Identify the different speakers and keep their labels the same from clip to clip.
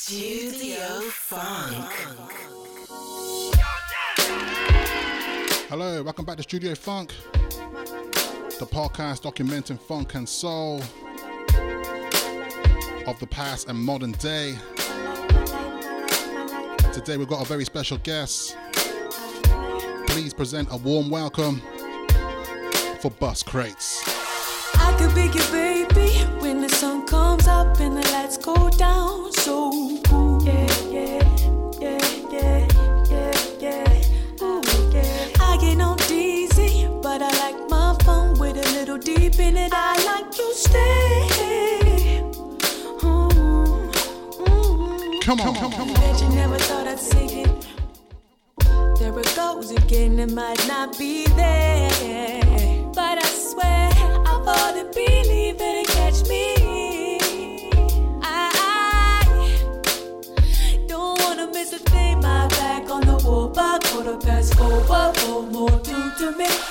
Speaker 1: Studio Funk.
Speaker 2: Hello, welcome back to Studio Funk, the podcast documenting funk and soul of the past and modern day. Today we've got a very special guest. Please present a warm welcome for Buscrates.
Speaker 3: I could be your baby when the sun comes up and the lights go down. minute I like you stay.
Speaker 2: Come on, come on.
Speaker 3: That you never thought I'd it. There it goes again, it might not be there. But I swear I've to believe it'll catch me. I, don't wanna miss a thing. My back on the wall, but more do to me?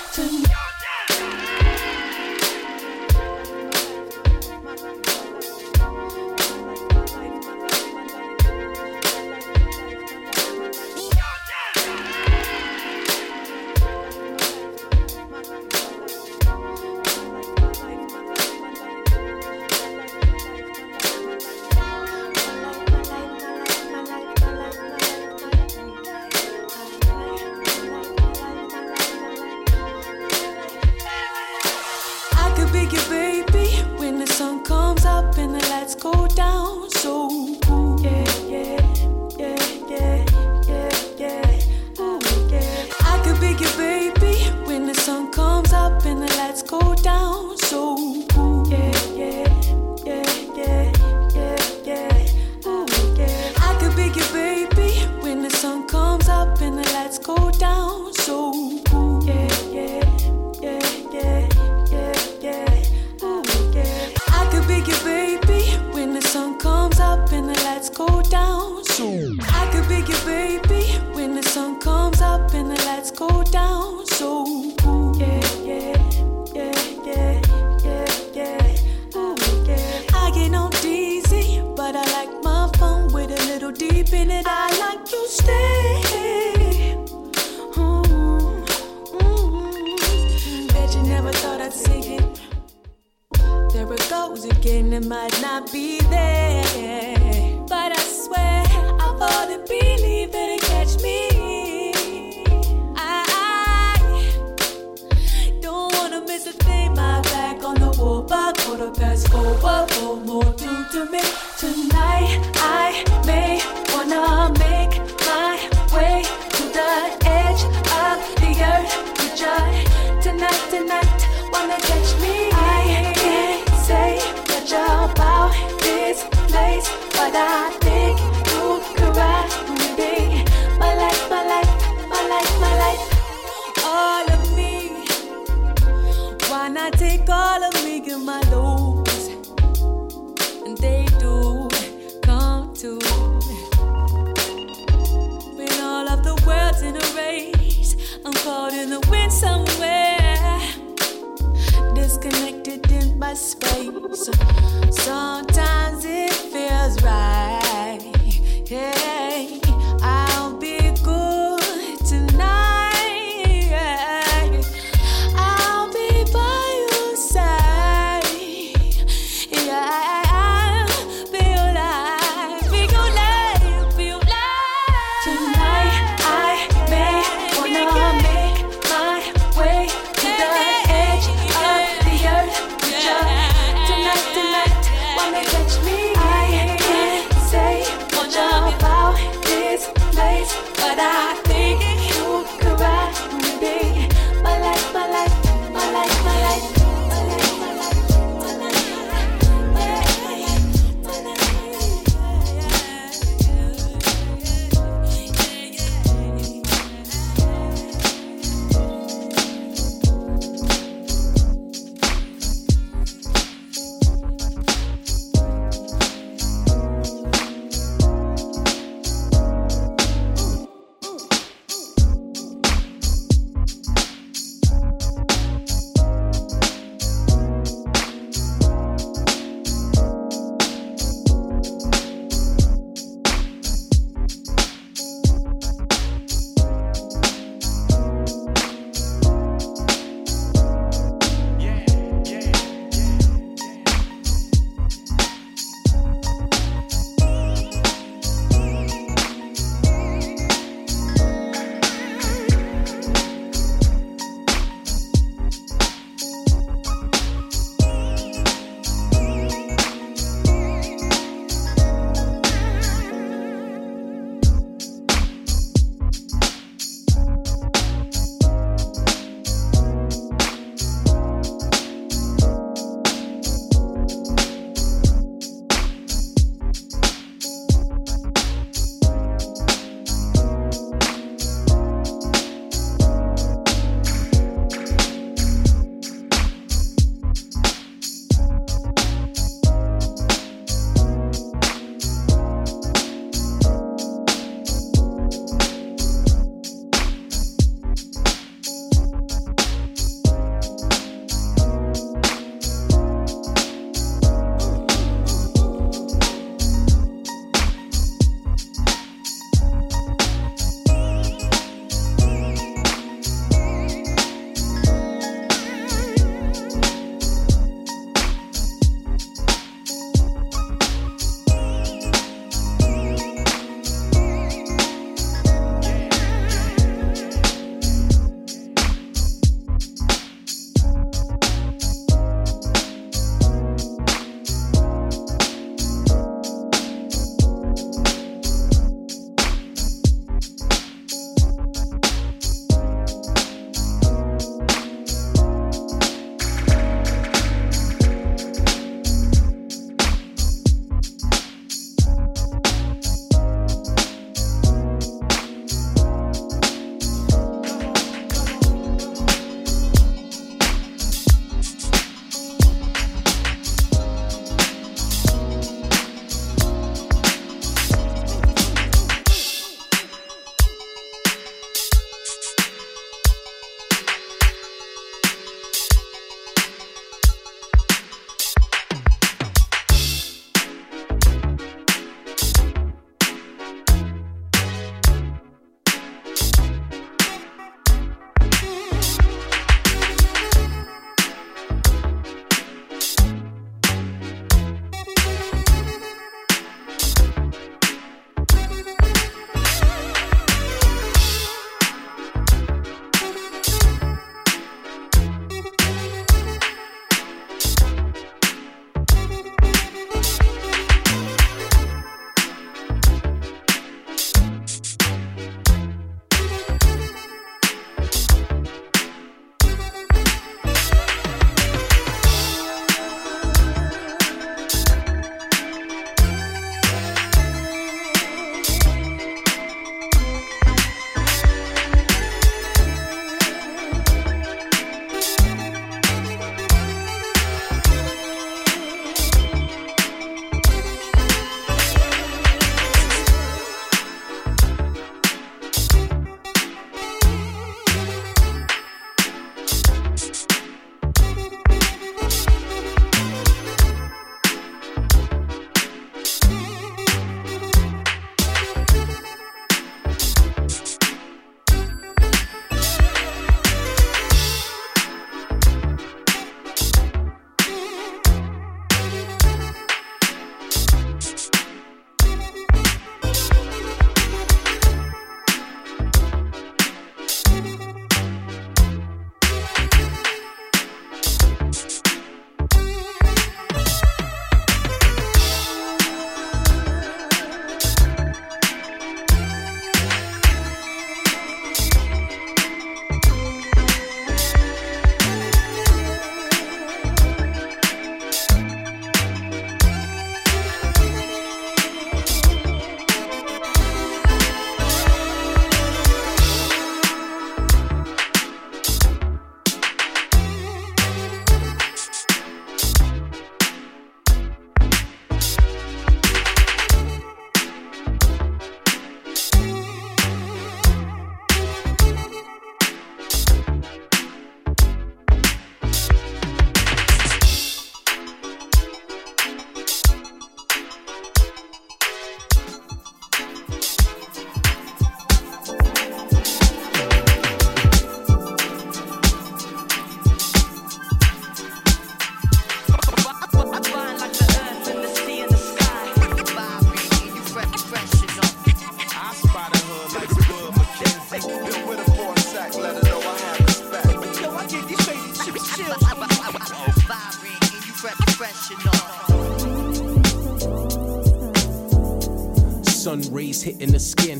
Speaker 1: Hitting the skin.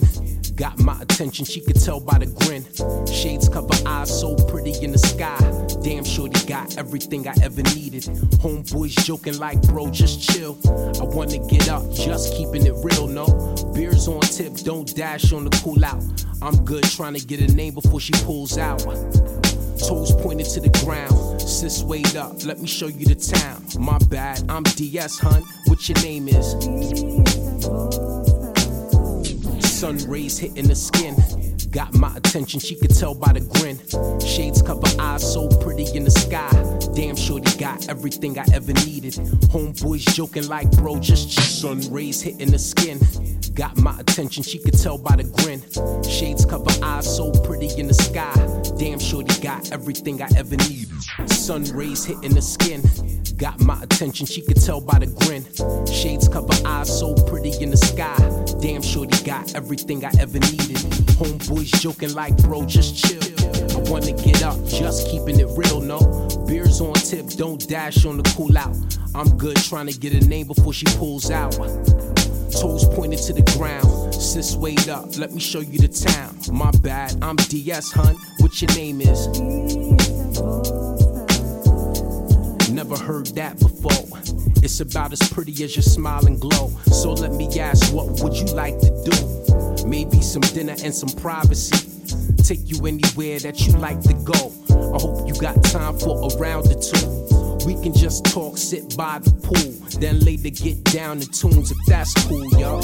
Speaker 1: Got my attention, she could tell by the grin. Shades cover eyes, so pretty in the sky. Damn sure they got everything I ever needed. Homeboys joking like, bro, just chill. I wanna get up, just keeping it real, no. Beers on tip, don't dash on the cool out. I'm good trying to get a name before she pulls out. Toes pointed to the ground. Sis, wait up, let me show you the town. My bad, I'm DS, hun. What your name is? Sun rays hitting the skin. Got my attention, she could tell by the grin. Shades cover eyes, so pretty in the sky. Damn sure they got everything I ever needed. Homeboys joking like, bro, just sun rays hitting the skin. Got my attention, she could tell by the grin. Shades cover eyes, so pretty in the sky. Damn sure they got everything I ever needed. Sun rays hitting the skin. Got my attention, she could tell by the grin. Shades cover eyes, so pretty in the sky. Damn sure they got everything I ever needed. Homeboys joking like, bro, just chill. I wanna get up, just keeping it real, no. Beers on tip, don't dash on the cool out. I'm good trying to get a name before she pulls out. Toes pointed to the ground. Sis, wait up, let me show you the town. My bad, I'm DS, hun. What your name is? Never heard that before. It's about as pretty as your smile and glow. So let me ask, what would you like to do? Maybe some dinner and some privacy. Take you anywhere that you like to go. I hope you got time for a round or two. We can just talk, sit by the pool, then later get down to tunes if that's cool, yo.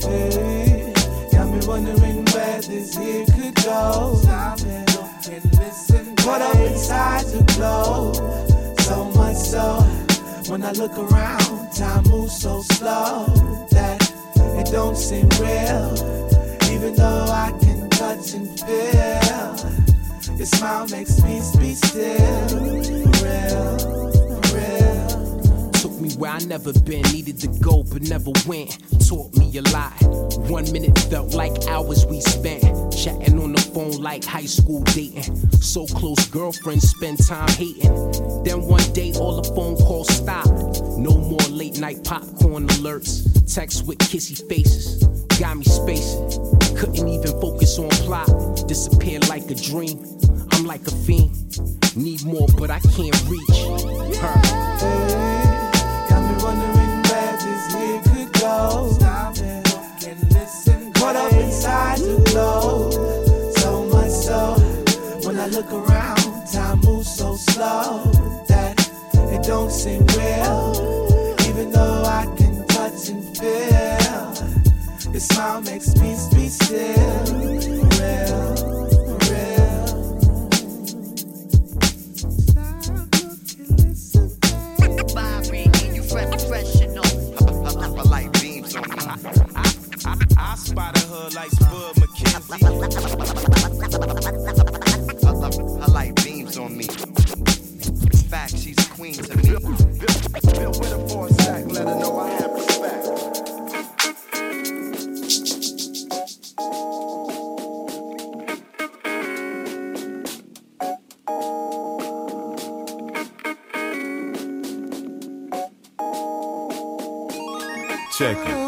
Speaker 4: Hey, got me wondering where this here could go. Stop and look and listen. Caught up inside the glow. So much so, when I look around, time moves so slow that it don't seem real. Even though I can touch and feel, your smile makes me be still. Real,
Speaker 1: me where I never been, needed to go but never went. Taught me a lot. One minute felt like hours we spent. Chatting on the phone like high school dating. So close, girlfriends spend time hating. Then one day all the phone calls stopped. No more late night popcorn alerts. Texts with kissy faces. Got me spacing. Couldn't even focus on plot. Disappeared like a dream. I'm like a fiend. Need more, but I can't reach her.
Speaker 4: Caught up inside the glow. So much so, when I look around, time moves so slow that it don't seem real. Even though I can touch and feel, your smile makes me be still. Real.
Speaker 5: I spotted her like Spud McKenzie.
Speaker 6: A light beams on me. Fact, she's a queen to me.
Speaker 5: Built with a four let her know I have respect.
Speaker 7: Check it.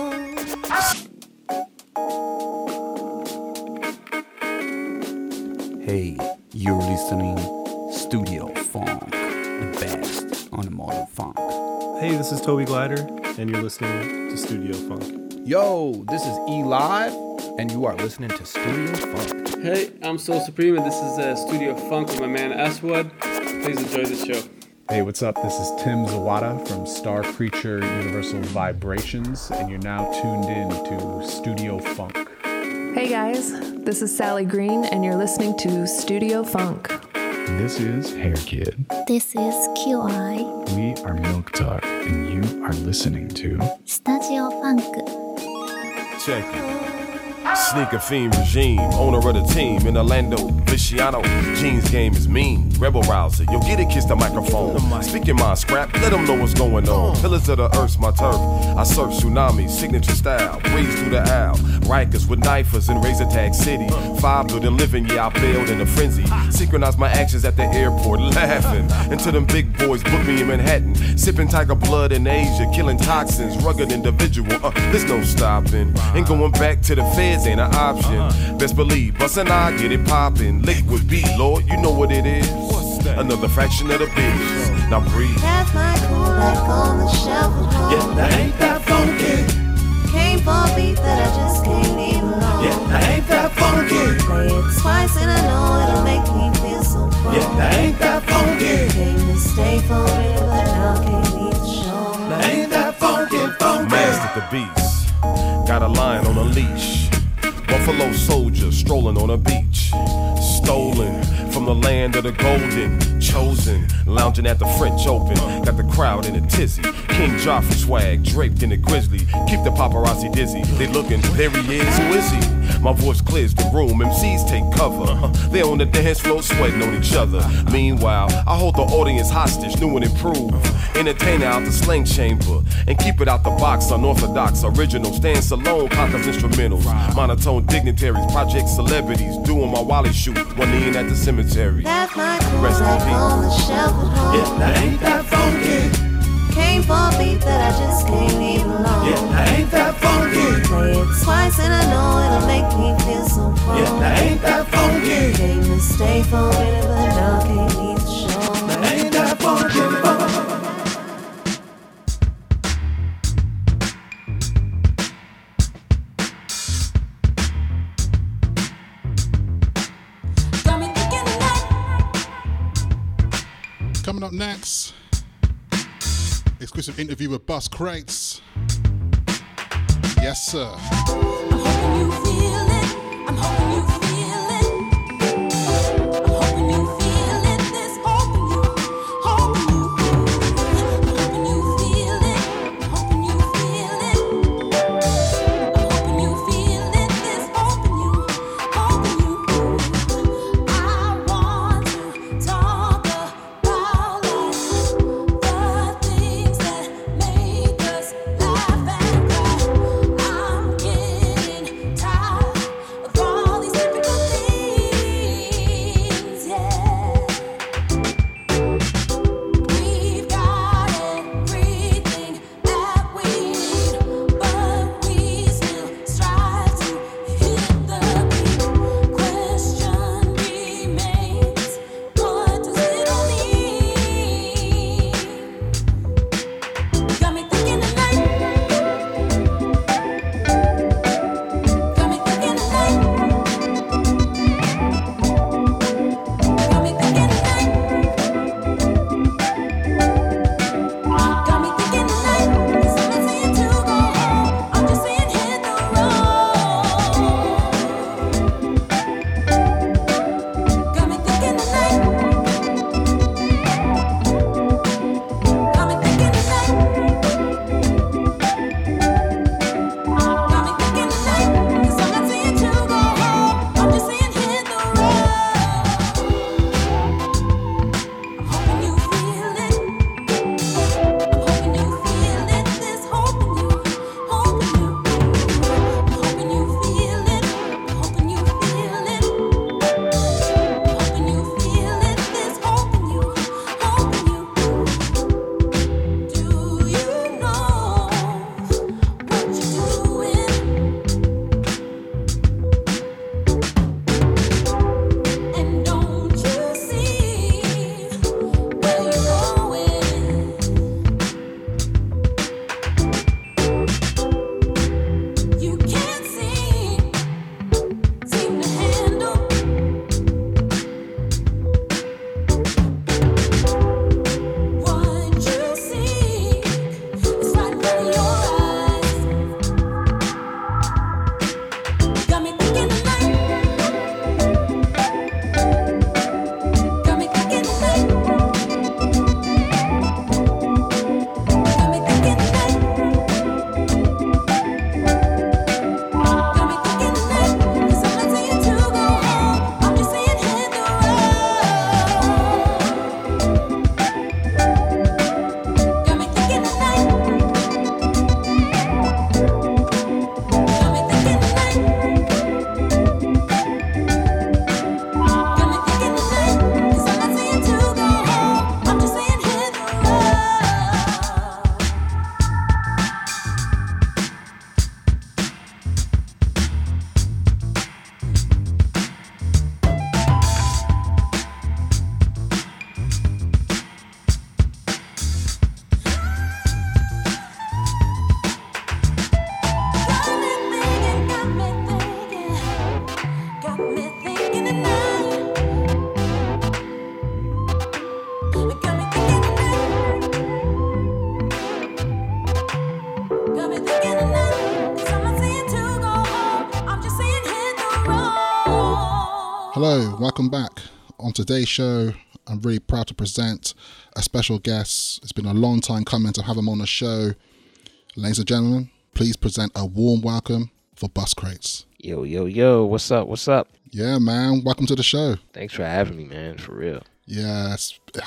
Speaker 8: This is Toby Glider, and you're listening to Studio Funk.
Speaker 9: Yo, this is E Live, and you are listening to Studio Funk.
Speaker 10: Hey, I'm Soul Supreme, and this is uh, Studio Funk with my man Aswad. Please enjoy the show.
Speaker 11: Hey, what's up? This is Tim Zawada from Star Creature Universal Vibrations, and you're now tuned in to Studio Funk.
Speaker 12: Hey guys, this is Sally Green, and you're listening to Studio Funk.
Speaker 11: This is Hair Kid.
Speaker 13: This is QI.
Speaker 11: We are Milk Talk, and you are listening to
Speaker 13: Studio Funk.
Speaker 7: Check it. Sneaker fiend regime, owner of the team in Orlando, Viciano. Jeans game is mean, rebel rouser. You'll get it, kiss the microphone. Speaking my scrap, let them know what's going on. Pillars of the earth's my turf. I surf tsunami, signature style, breeze through the aisle. Rikers with knifers in Razor Tag City. Five building living, yeah, I bailed in a frenzy. Synchronize my actions at the airport, laughing. Until them big boys book me in Manhattan. Sipping tiger blood in Asia, killing toxins, rugged individual. Uh, there's no stopping. Ain't going back to the feds, ain't an option. Best believe, bustin' I get it poppin'. Liquid beat, Lord, you know what it is. Another fraction of the bitch. Now breathe.
Speaker 14: That's my cool like on the shelf.
Speaker 7: Yeah, that ain't that funky.
Speaker 14: Came for a beat that I just can't leave alone.
Speaker 7: Yeah, that ain't that funky.
Speaker 14: Play it twice and I know it'll make me feel so fun.
Speaker 7: Yeah, that ain't that funky.
Speaker 14: Came to stay for it, but now can't leave the show.
Speaker 7: That ain't that funky, funky. Master the beast. Got a lion on a leash. Buffalo soldier strolling on a beach. Stolen from the land of the golden. Chosen, lounging at the French Open. Got the crowd in a tizzy. King Joffrey swag, draped in a grizzly. Keep the paparazzi dizzy. They looking, there he is, who is he? My voice clears the room, MCs take cover. They on the dance floor sweating on each other. Meanwhile, I hold the audience hostage, new and improved. Entertainer out the slang chamber. And keep it out the box, unorthodox, original. Stance alone, conquers instrumentals. Monotone dignitaries, project celebrities. Doing my Wally shoot, one in at the cemetery.
Speaker 14: That's my cool
Speaker 7: Rest
Speaker 14: like on the shelf at home.
Speaker 7: Yeah, that ain't that funky.
Speaker 14: Came for a beat that I just can't leave alone.
Speaker 7: Yeah, that ain't that funky.
Speaker 14: Play it twice and I know it'll make me feel so fun.
Speaker 7: Yeah, that ain't that funky.
Speaker 14: Came to stay for a minute, but now can't leave the show.
Speaker 7: That ain't that funky.
Speaker 15: Coming up next, exclusive interview with Buscrates. Yes, sir.
Speaker 2: Hello, welcome back. On today's show, I'm really proud to present a special guest. It's been a long time coming to have him on the show. Ladies and gentlemen, please present a warm welcome for Buscrates.
Speaker 16: Yo, yo, yo, what's up? What's up?
Speaker 2: Yeah, man, welcome to the show.
Speaker 16: Thanks for having me, man, for real.
Speaker 2: Yes.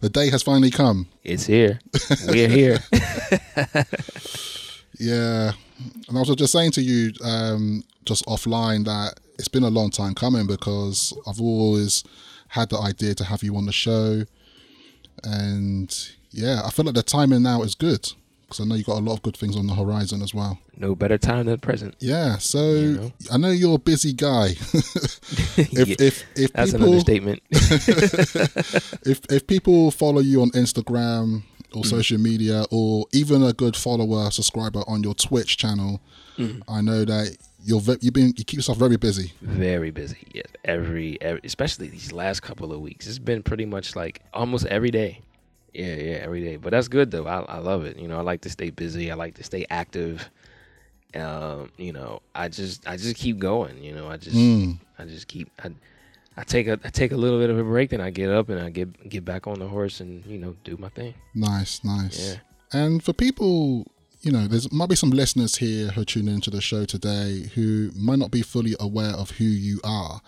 Speaker 2: The day has finally come.
Speaker 16: It's here. We're here.
Speaker 2: Yeah. And I was just saying to you um, just offline that it's been a long time coming because I've always had the idea to have you on the show. And yeah, I feel like the timing now is good because I know you got a lot of good things on the horizon as well.
Speaker 16: No better time than present.
Speaker 2: Yeah, so I know you're a busy guy. if,
Speaker 16: Yeah,
Speaker 2: if if
Speaker 16: that's an
Speaker 2: people,
Speaker 16: understatement.
Speaker 2: if if people follow you on Instagram or
Speaker 16: Mhm.
Speaker 2: social media, or even a good follower subscriber on your Twitch channel,
Speaker 16: Mhm.
Speaker 2: I know that you're ve- you've been you keep yourself very busy.
Speaker 16: Very busy. Yes. Every, every, especially these last couple of weeks. It's been pretty much like almost every day. Yeah, yeah, every day. But that's good though. I, I love it. You know, I like to stay busy. I like to stay active. Um, you know, I just I just keep going. You know, I just
Speaker 2: Mm.
Speaker 16: I just keep I, I take a I take a little bit of a break, then I get up and I get get back on the horse and you know do my thing.
Speaker 2: Nice, nice.
Speaker 16: Yeah.
Speaker 2: And for people, you know, there's might be some listeners here who tune into the show today who might not be fully aware of who you are.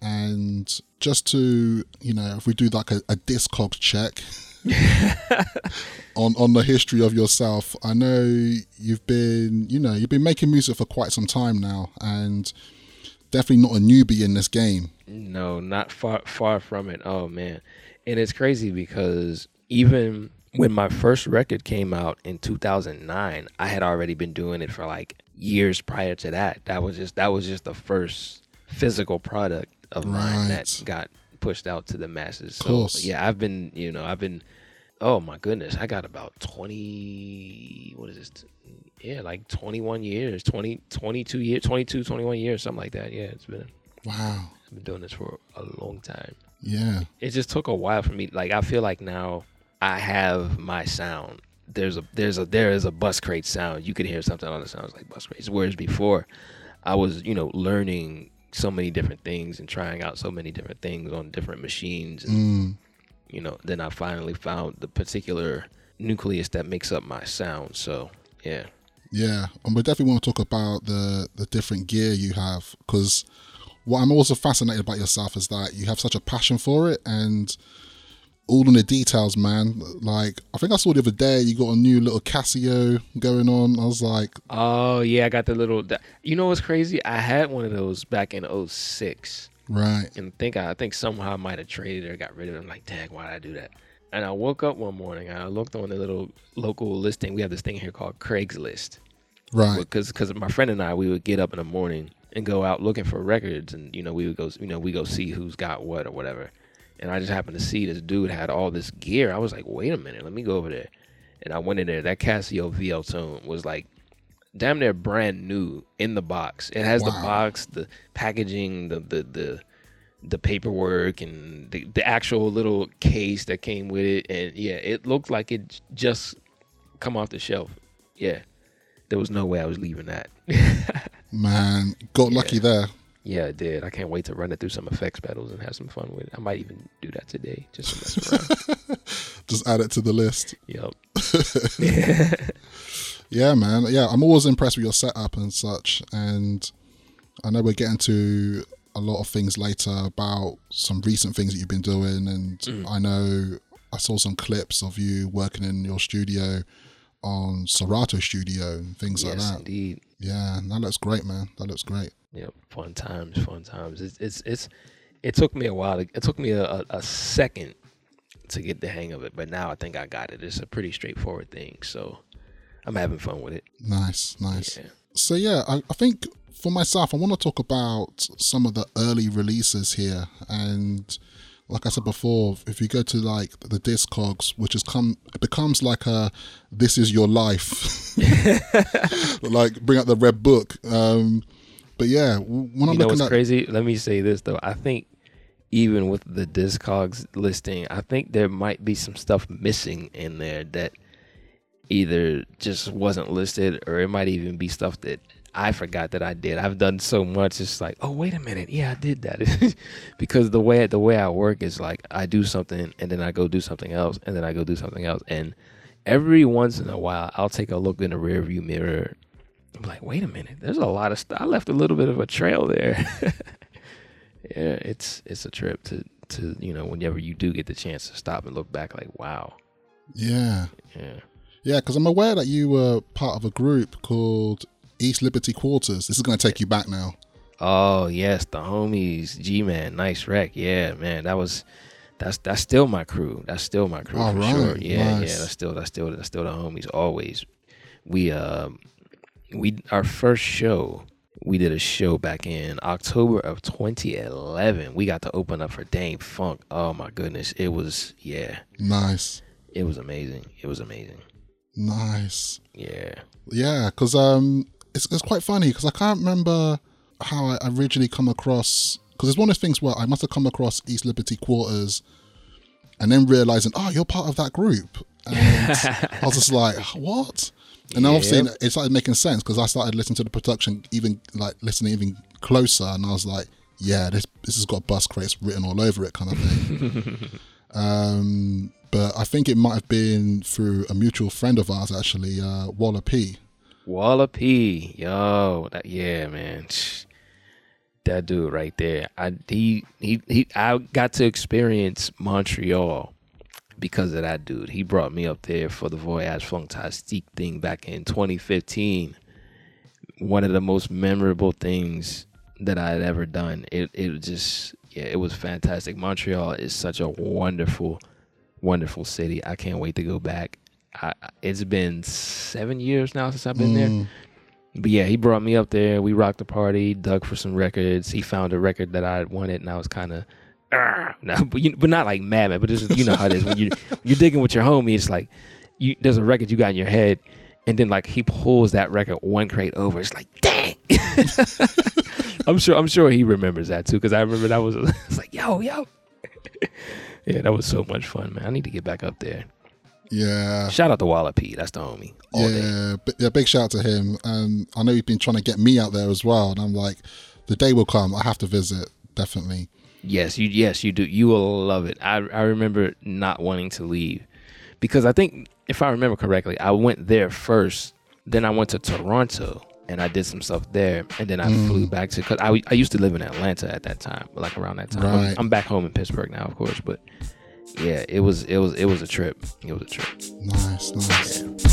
Speaker 2: And just to, you know, if we do like a, a Discog check on on the history of yourself, I know you've been, you know, you've been making music for quite some time now and definitely not a newbie in this game.
Speaker 16: No, not far far from it. Oh man. And it's crazy because even when my first record came out in 2009, I had already been doing it for like years prior to that. That was just that was just the first physical product of mine that got pushed out to the masses. So yeah, I've been, you know, I've been oh my goodness, I got about 20 what is this? Yeah, like 21 years, 20 22 years, 22 21 years, something like that. Yeah, it's been
Speaker 2: Wow.
Speaker 16: I've been doing this for a long time.
Speaker 2: Yeah.
Speaker 16: It just took a while for me. Like I feel like now I have my sound. There's a there's a there is a bus crate sound. You could hear something on the sounds like Buscrates. Whereas before, I was you know learning so many different things and trying out so many different things on different machines. And,
Speaker 2: Mm.
Speaker 16: You know, then I finally found the particular nucleus that makes up my sound. So yeah.
Speaker 2: Yeah, and we definitely want to talk about the the different gear you have because what I'm also fascinated about yourself is that you have such a passion for it and all in the details, man. Like I think I saw the other day you got a new little Casio going on. I was like,
Speaker 16: Oh yeah, I got the little. that- You know what's crazy? I had one of those back in 06.
Speaker 2: right,
Speaker 16: and think I, I think somehow I might have traded or got rid of it. I'm like, dang, why did I do that? And I woke up one morning and I looked on the little local listing. We have this thing here called Craigslist.
Speaker 2: Right.
Speaker 16: Because because my friend and I we would get up in the morning and go out looking for records and you know we would go you know we go see who's got what or whatever. And I just happened to see this dude had all this gear. I was like, wait a minute, let me go over there. And I went in there. That Casio VL Tone was like damn near brand new in the box. It has the box, the packaging, the the the the paperwork and the, the actual little case that came with it and yeah it looked like it just come off the shelf yeah there was no way i was leaving that
Speaker 2: man, got lucky there.
Speaker 16: Yeah i did i can't wait to run it through some effects pedals and have some fun with it i might even do that today just to mess around
Speaker 2: Just add it to the list.
Speaker 16: Yep.
Speaker 2: yeah, man. Yeah, I'm always impressed with your setup and such. And I know we're getting to a lot of things later about some recent things that you've been doing. And
Speaker 16: Mm.
Speaker 2: I know I saw some clips of you working in your studio on Serato Studio and things like
Speaker 16: Yes,
Speaker 2: that.
Speaker 16: indeed.
Speaker 2: Yeah, that looks great, man. That looks great.
Speaker 16: Yep, fun times, fun times. It's it's, it's it took me a while. To, it took me a, a, a second to get the hang of it, but now I think I got it. It's a pretty straightforward thing, so I'm having fun with it.
Speaker 2: Nice, nice. So yeah, I, I think for myself, I want to talk about some of the early releases here, and like I said before, if you go to like the Discogs, which has come, it becomes like a "This Is Your Life," like bring out the red book. Um, but yeah, when I'm
Speaker 16: you know
Speaker 2: looking
Speaker 16: what's
Speaker 2: at
Speaker 16: crazy? Let me say this though. I think even with the Discogs listing, I think there might be some stuff missing in there that either just wasn't listed or it might even be stuff that I forgot that I did. I've done so much. It's like, oh wait a minute, yeah, I did that. because the way the way I work is like I do something and then I go do something else and then I go do something else. And every once in a while, I'll take a look in the rearview mirror. I'm like, wait a minute, there's a lot of stuff. I left a little bit of a trail there. yeah, it's it's a trip to to you know whenever you do get the chance to stop and look back, like wow.
Speaker 2: Yeah.
Speaker 16: Yeah.
Speaker 2: Yeah, because I'm aware that you were part of a group called East Liberty Quarters. This is going to take you back now.
Speaker 16: Oh yes, the homies, G man, nice wreck. Yeah, man, that was that's that's still my crew. That's still my crew
Speaker 2: All
Speaker 16: for
Speaker 2: right,
Speaker 16: sure. Yeah,
Speaker 2: nice.
Speaker 16: yeah, that's still that's still that's still the homies always. We um we our first show we did a show back in October of 2011. We got to open up for Dâm-Funk. Oh my goodness, it was yeah,
Speaker 2: Nice.
Speaker 16: it was amazing. It was amazing.
Speaker 2: Nice.
Speaker 16: Yeah.
Speaker 2: Yeah, because um, it's, it's quite funny because I can't remember how I originally come across. Because it's one of those things where I must have come across East Liberty Quarters and then realizing, oh, you're part of that group. And I was just like, what? And then obviously it started making sense because I started listening to the production, even like listening even closer, and I was like, yeah, this this has got Buscrates written all over it, kind of thing. um, but I think it might have been through a mutual friend of ours, actually, uh, Walla P.
Speaker 16: Walla P, yo, that yeah, man, that dude right there. I he he he. I got to experience Montreal because of that dude. He brought me up there for the Voyage Fantastique thing back in 2015. One of the most memorable things that I had ever done. It it just yeah, it was fantastic. Montreal is such a wonderful, wonderful city. I can't wait to go back. I, it's been seven years now since I've been there.
Speaker 2: Mm.
Speaker 16: But yeah, he brought me up there. We rocked the party, dug for some records. He found a record that I wanted, and I was kind of, no, but you, but not like mad, man. But this is, you know how it is when you you're digging with your homie. It's like you there's a record you got in your head, and then like he pulls that record one crate over. It's like dang. I'm sure I'm sure he remembers that too because I remember that was it's like yo yo. yeah, that was so much fun, man. I need to get back up there.
Speaker 2: Yeah.
Speaker 16: Shout out to Walla P. That's the homie.
Speaker 2: Yeah, bi- yeah, big shout out to him. Um, I know he's been trying to get me out there as well, and I'm like, the day will come. I have to visit definitely.
Speaker 16: Yes, you yes you do. You will love it. I I remember not wanting to leave because I think if I remember correctly, I went there first. Then I went to Toronto and I did some stuff there, and then I
Speaker 2: Mm.
Speaker 16: flew back to because I I used to live in Atlanta at that time, like around that time. I'm- I'm, back home in Pittsburgh now, of course, but yeah, it was it was it was a trip. It was a trip.
Speaker 2: Nice, nice.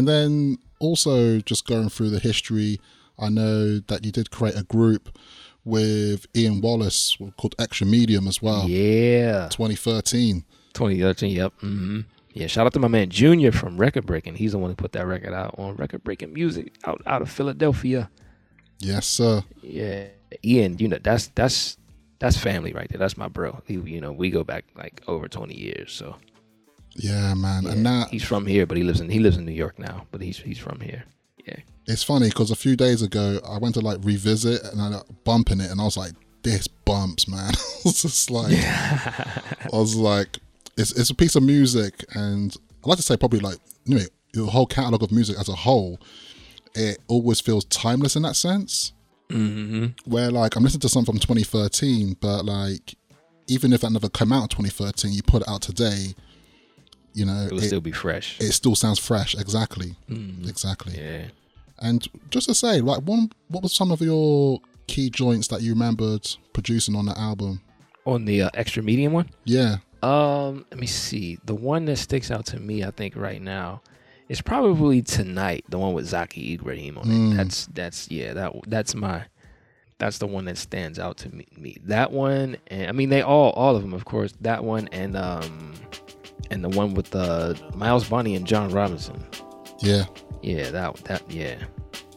Speaker 2: And then also just going through the history, I know that you did create a group with Ian Wallace called Extra Medium as well.
Speaker 16: Yeah.
Speaker 2: 2013.
Speaker 16: 2013, yep. hmm Yeah, shout out to my man Junior from Record Breaking. He's the one who put that record out on Record Breaking Music out, out of Philadelphia.
Speaker 2: Yes, sir.
Speaker 16: Yeah. Ian, you know, that's that's that's family right there. That's my bro. He, you know, we go back like over 20 years, so
Speaker 2: Yeah, man.
Speaker 16: yeah,
Speaker 2: And now
Speaker 16: he's from here, but he lives in he lives in New York now, but he's he's from here. Yeah.
Speaker 2: it's funny because a few days ago I went to like revisit and I like, bumping it and I was like, this bumps, man. I was just like, yeah. I was like, it's it's a piece of music, and I like to say probably like anyway, the whole catalog of music as a whole, it always feels timeless in that sense.
Speaker 16: Mm-hmm.
Speaker 2: Where like I'm listening to something from 2013, but like even if that never came out in 2013, you put it out today, you know,
Speaker 16: It will still be fresh.
Speaker 2: It still sounds fresh, exactly,
Speaker 16: Mhm.
Speaker 2: exactly.
Speaker 16: Yeah.
Speaker 2: And just to say, like, one, what were some of your key joints that you remembered producing on the album?
Speaker 16: On the uh, extra medium one?
Speaker 2: Yeah,
Speaker 16: Um, let me see. The one that sticks out to me, I think, right now, is probably tonight. The one with Zaki Ibrahim on
Speaker 2: Mm.
Speaker 16: it. That's that's yeah. That that's my. That's the one that stands out to me. me. That one, and I mean, they all all of them, of course. That one and um, and the one with uh, Miles Bonny and John Robinson.
Speaker 2: yeah.
Speaker 16: Yeah, that that yeah.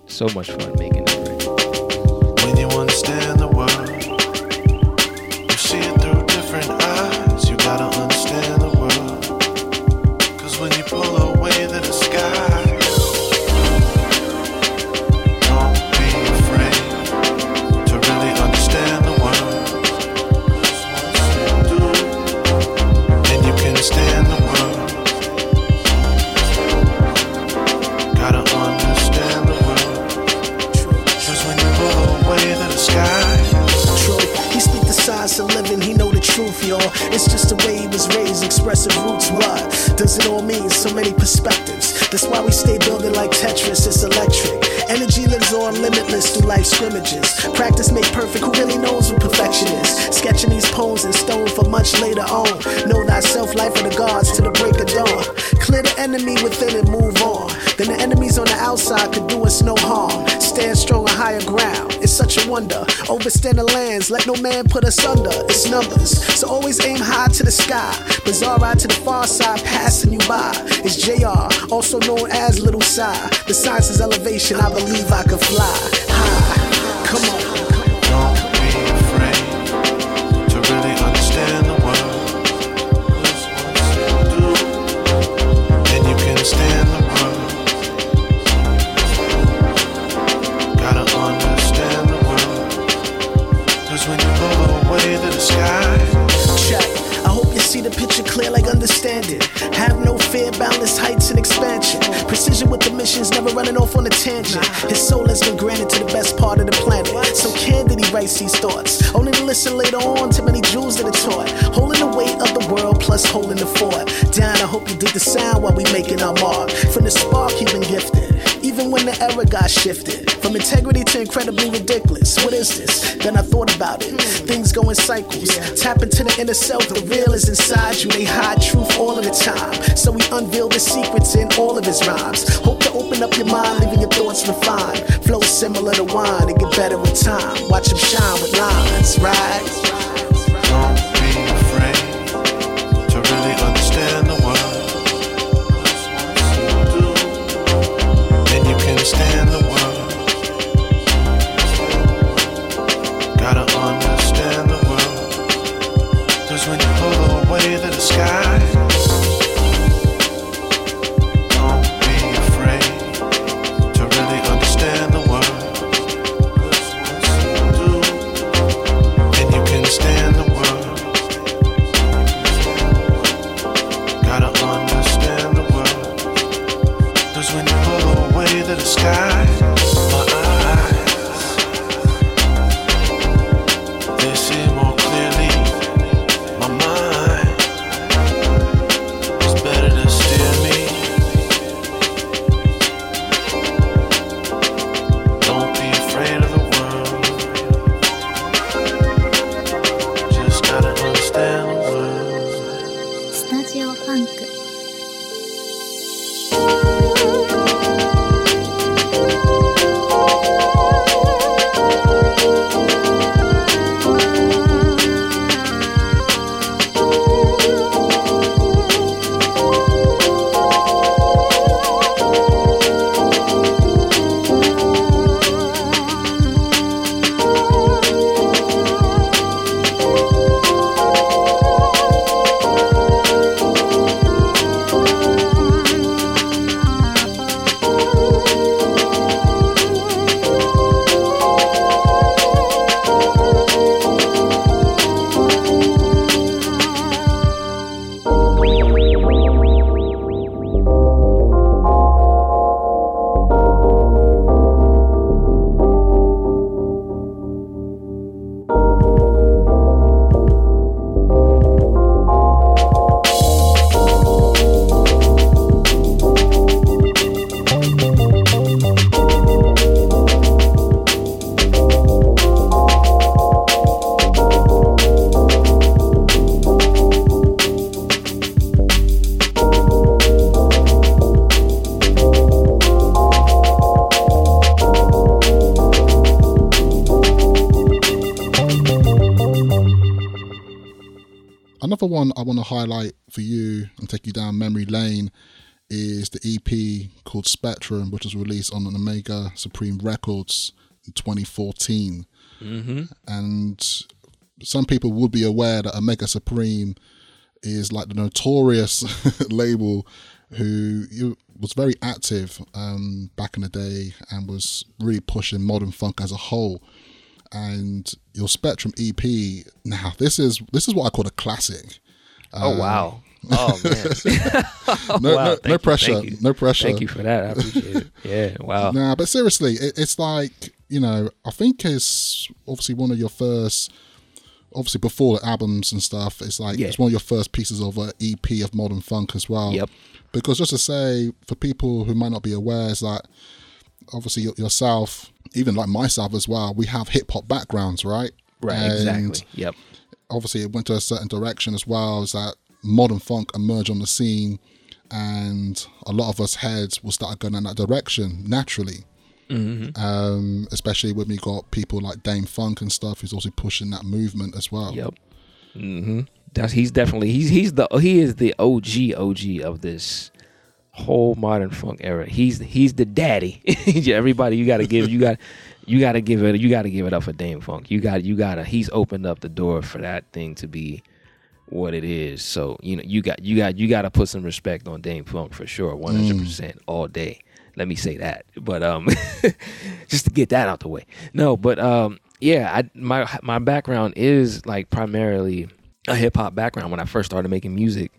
Speaker 16: So much fun making that record.
Speaker 4: When you understand
Speaker 17: put us under. It's numbers. So always aim high to the sky. Bizarre ride to the far side, passing you by. It's JR, also known as Little Psy. The science is elevation, I believe I could fly. Listen later on to many jewels that are taught. Holding the weight of the world plus holding the fort. Down, I hope you dig the sound while we making our mark. From the spark he been gifted. Even when the era got shifted. From integrity to incredibly ridiculous. What is this? Then I thought about it. Things go in cycles. Tap into the inner self, the real is inside you. They hide truth all of the time. So we unveil the secrets in all of his rhymes. Hope to open up your mind, leaving your thoughts refined. Flow similar to wine, better with time. Watch him shine with lines, right?
Speaker 2: Supreme Records in 2014.
Speaker 16: Mhm.
Speaker 2: And some people would be aware that Omega Supreme is like the notorious label who was very active um, back in the day and was really pushing modern funk as a whole. And your Spectrum EP, now this is this is what I call a classic.
Speaker 16: Oh,
Speaker 2: Um,
Speaker 16: wow. Oh, man.
Speaker 2: no,
Speaker 16: Wow,
Speaker 2: no, no
Speaker 16: you,
Speaker 2: pressure, no pressure.
Speaker 16: Thank you for that. I appreciate it. Yeah, wow.
Speaker 2: Nah, but seriously, it, it's like you know, I think it's obviously one of your first, obviously before the albums and stuff. It's like
Speaker 16: Yeah.
Speaker 2: it's one of your first pieces of an EP of modern funk as well.
Speaker 16: Yep.
Speaker 2: Because just to say, for people who might not be aware, is that obviously yourself, even like myself as well, we have hip hop backgrounds, right?
Speaker 16: Right,
Speaker 2: And
Speaker 16: exactly. Yep.
Speaker 2: Obviously, it went to a certain direction as well. Is that modern funk emerge on the scene, and a lot of us heads will start going in that direction naturally.
Speaker 16: Mhm.
Speaker 2: Um, especially when we got people like Dâm-Funk and stuff, who's also pushing that movement as well.
Speaker 16: Yep. hmm That's he's definitely he's he's the he is the OG OG of this whole modern funk era. He's he's the daddy. Everybody, you got to give you got you got to give it you got to give it up for Dâm-Funk. You got you got to he's opened up the door for that thing to be what it is. So you know you got you got you got to put some respect on Dâm-Funk for sure, one hundred percent all day. Let me say that, but um, just to get that out the way. No, but um, yeah, I my my background is like primarily a hip hop background. When I first started making music,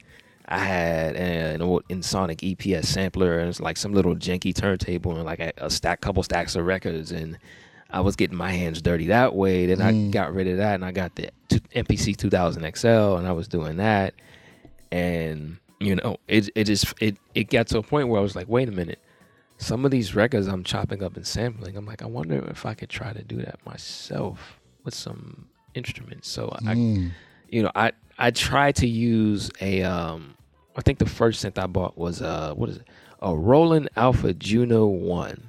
Speaker 16: I had an old Ensoniq EPS sampler and it's like some little janky turntable and like a, a stack, couple stacks of records, and I was getting my hands dirty that way. Then I
Speaker 2: Mm.
Speaker 16: got rid of that and I got the MPC 2000 XL and I was doing that, and you know it it just it it got to a point where I was like, wait a minute. Some of these records I'm chopping up and sampling. I'm like, I wonder if I could try to do that myself with some instruments. So I,
Speaker 2: Mm.
Speaker 16: you know, I I tried to use a um I think the first synth I bought was uh what is it? A Roland Alpha Juno 1.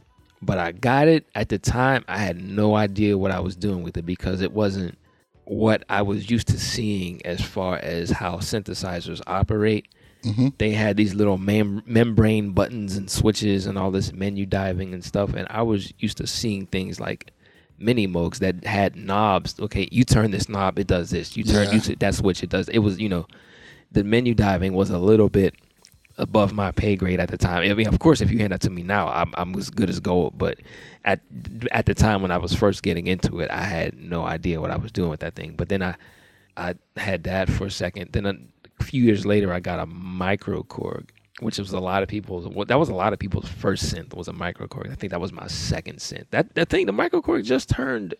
Speaker 16: But I got it at the time I had no idea what I was doing with it because it wasn't what I was used to seeing as far as how synthesizers operate.
Speaker 2: Mhm.
Speaker 16: They had these little mem- membrane buttons and switches and all this menu diving and stuff and I was used to seeing things like Minimoogs that had knobs. Okay, you turn this knob, it does this. You turn
Speaker 2: Yeah.
Speaker 16: you that switch, it does. It was you know, the menu diving was a little bit above my pay grade at the time. I mean, of course, if you hand that to me now, I'm, I'm as good as gold. But at at the time when I was first getting into it, I had no idea what I was doing with that thing. But then I I had that for a second. Then a few years later, I got a micro Korg, which was a lot of people's. well, That was a lot of people's first synth was a micro Korg. I think that was my second synth. That that thing, the micro Korg, just turned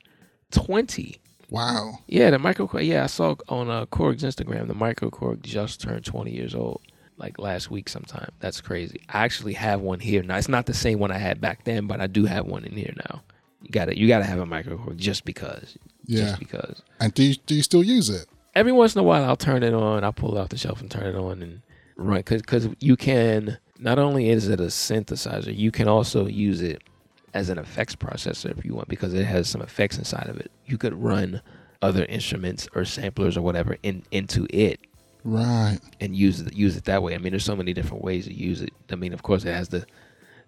Speaker 16: twenty.
Speaker 2: Wow.
Speaker 16: Yeah, the micro Korg. Yeah, I saw on uh, Korg's Instagram the micro Korg just turned 20 years old, like last week sometime. That's crazy. I actually have one here now. It's not the same one I had back then, but I do have one in here now. You gotta you gotta have a micro just because.
Speaker 2: Yeah.
Speaker 16: Just because.
Speaker 2: And do you, do you still use it?
Speaker 16: Every once in a while, I'll turn it on. I'll pull it off the shelf and turn it on and run because because you can. Not only is it a synthesizer, you can also use it as an effects processor if you want because it has some effects inside of it. You could run other instruments or samplers or whatever in into it
Speaker 2: Right.
Speaker 16: and use it use it that way. I mean, there's so many different ways to use it. I mean, of course, it has the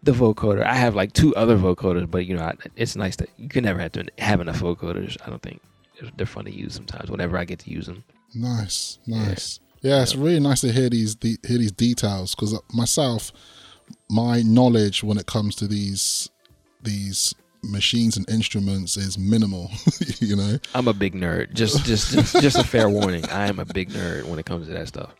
Speaker 16: the vocoder. I have like two other vocoders, but you know, I, it's nice that you can never have to have enough vocoders. I don't think they're, they're fun to use sometimes. Whenever I get to use them.
Speaker 2: Nice, nice. Yeah, it's really nice to hear these de- hear these details because myself, my knowledge when it comes to these these machines and instruments is minimal. you know,
Speaker 16: I'm a big nerd. Just just just, just a fair warning. I am a big nerd when it comes to that stuff.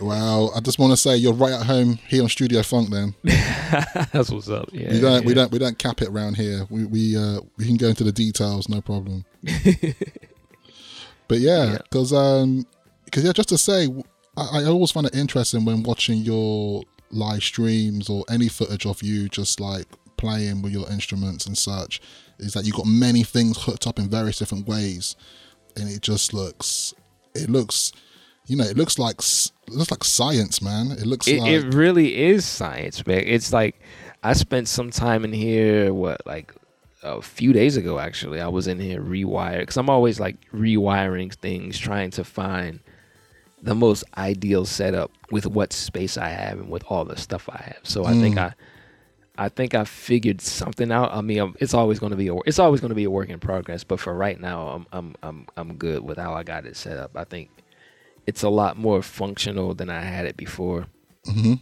Speaker 2: well, I just want to say you're right at home here on Studio Funk. Then
Speaker 16: That's what's up. Yeah.
Speaker 2: we don't we don't we don't cap it around here. We we uh, we can go into the details, no problem. but yeah, because um because yeah, just to say, I, I always find it interesting when watching your live streams or any footage of you just like playing with your instruments and such. Is that you've got many things hooked up in various different ways, and it just looks it looks you know it looks like it looks like science, man. It looks
Speaker 16: It,
Speaker 2: like
Speaker 16: it really is science, man. It's like I spent some time in here. What like a few days ago, actually, I was in here rewired because I'm always like rewiring things, trying to find the most ideal setup with what space I have and with all the stuff I have. So I think
Speaker 2: Mm.
Speaker 16: I I think I figured something out. I mean, it's always going to be a it's always going to be a work in progress, but for right now, I'm I'm I'm I'm good with how I got it set up. I think it's a lot more functional than I had it before.
Speaker 2: hmm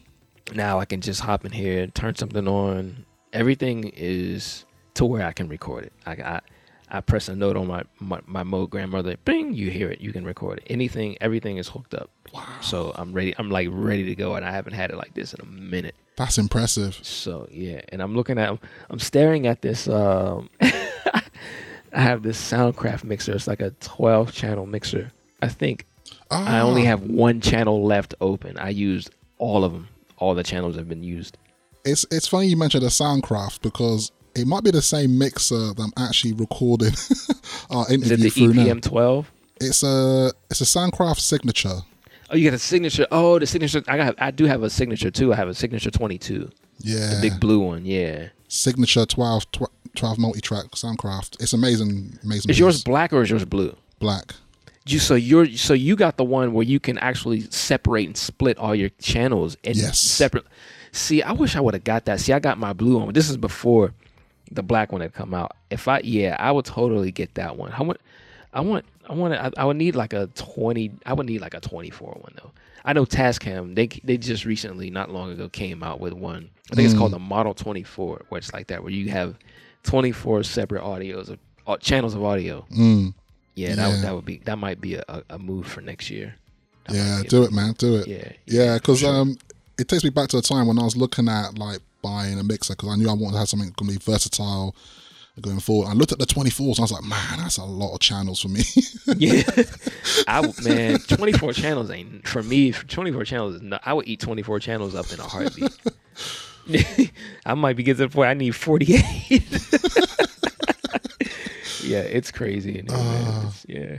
Speaker 16: Now I can just hop in here, turn something on. Everything is to where I can record it. I I, I press a note on my, my my Moog Grandmother, bing, you hear it, you can record it. Anything, everything is hooked up. Wow. So I'm ready. I'm like ready to go, and I haven't had it like this in a minute.
Speaker 2: That's impressive.
Speaker 16: So yeah, and I'm looking at, I'm staring at this. Um, I have this Soundcraft mixer. It's like a 12 channel mixer. I think I only
Speaker 2: Ah.
Speaker 16: have one channel left open. I used all of them. All the channels have been used.
Speaker 2: It's it's funny you mentioned the Soundcraft because it might be the same mixer that I'm actually recording our
Speaker 16: Is it
Speaker 2: interview
Speaker 16: the
Speaker 2: through now.
Speaker 16: EPM 12?
Speaker 2: It's a it's a Soundcraft signature.
Speaker 16: Oh, you got a signature. Oh, the signature. I got. I do have a signature too. I have a signature 22.
Speaker 2: Yeah.
Speaker 16: The big blue one. Yeah.
Speaker 2: Signature 12, tw- 12 multi-track Soundcraft. It's amazing, amazing.
Speaker 16: Is yours black or is yours blue?
Speaker 2: black?
Speaker 16: You so you're so you got the one where you can actually separate and split all your channels and
Speaker 2: Yes.
Speaker 16: separate. See, I wish I would have got that. See, I got my blue one. This is before the black one had come out. If I yeah, I would totally get that one. How much? I want I want I, I would need like a 20 I would need like a 24 one though. I know Tascam they they just recently not long ago came out with one. I think it's
Speaker 2: Mm.
Speaker 16: called the Model 24 where it's like that where you have 24 separate audios of uh, channels of audio.
Speaker 2: Mm.
Speaker 16: Yeah, that would that would be that might be a, a, move for next year. That
Speaker 2: Yeah,
Speaker 16: might be a
Speaker 2: do it, man. Do it.
Speaker 16: Yeah,
Speaker 2: yeah. Because um, it takes me back to a time when I was looking at like buying a mixer because I knew I wanted to have something going to be versatile going forward. I looked at the 24s and I was like, man, that's a lot of channels for me.
Speaker 16: yeah, I man, 24 channels ain't for me. 24 channels is not, I would eat 24 channels up in a heartbeat. I might be getting to the point I need 48. yeah, it's crazy. Here, man. Ah. It's- yeah,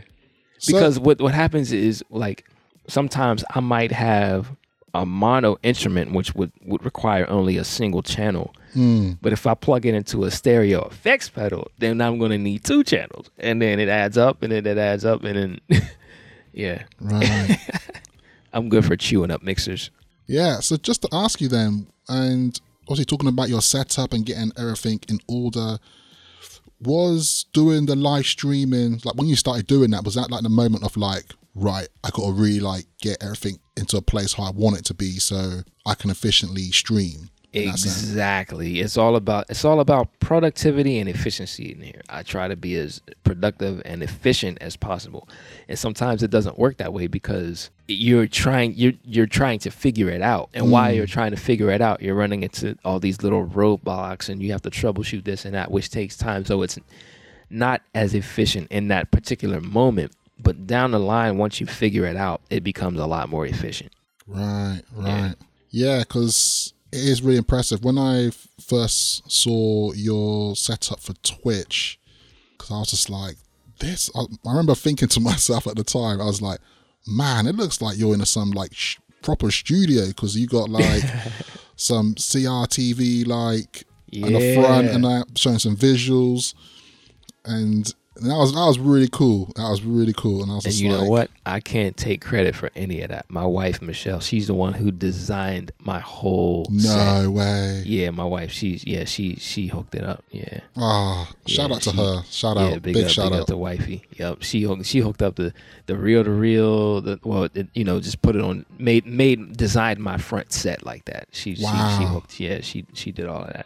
Speaker 2: So-
Speaker 16: because what what happens is like sometimes I might have a mono instrument which would would require only a single channel.
Speaker 2: Mm.
Speaker 16: But if I plug it into a stereo effects pedal, then I'm going to need two channels, and then it adds up, and then it adds up, and then yeah,
Speaker 2: Right.
Speaker 16: I'm good for chewing up mixers.
Speaker 2: Yeah, so just to ask you then, and obviously talking about your setup and getting everything in order, was doing the live streaming like when you started doing that? Was that like the moment of like, right, I got to really like get everything into a place how I want it to be, so I can efficiently stream.
Speaker 16: Exactly. It's all about it's all about productivity and efficiency in here. I try to be as productive and efficient as possible. And sometimes it doesn't work that way because you're trying you're you're trying to figure it out. And while
Speaker 2: Mm.
Speaker 16: you're trying to figure it out, you're running into all these little roadblocks and you have to troubleshoot this and that, which takes time. So it's not as efficient in that particular moment. But down the line, once you figure it out, it becomes a lot more efficient.
Speaker 2: Right, right. Yeah, because it is really impressive. When I first saw your setup for Twitch, because I was just like, this. I, I remember thinking to myself at the time, I was like, man, it looks like you're in a, some like sh- proper studio because you got like some CRTV like on the front and that showing some visuals. And that was that was really cool. That was really cool. And I was
Speaker 16: And you
Speaker 2: like,
Speaker 16: know what? I can't take credit for any of that. My wife Michelle, she's the one who designed my whole.
Speaker 2: No
Speaker 16: set.
Speaker 2: way.
Speaker 16: Yeah, my wife. She's yeah. She she hooked it up. Yeah.
Speaker 2: Ah, shout
Speaker 16: Yeah,
Speaker 2: out to
Speaker 16: she-
Speaker 2: her. Shout
Speaker 16: yeah,
Speaker 2: out.
Speaker 16: Big,
Speaker 2: Big
Speaker 16: up,
Speaker 2: shout
Speaker 16: big
Speaker 2: out.
Speaker 16: up to wifey. Yep. She hooked, she hooked up the the reel to reel. The well, it, you know, just put it on. Made made designed my front set like that. She she she hooked. Yeah. She she did all of that.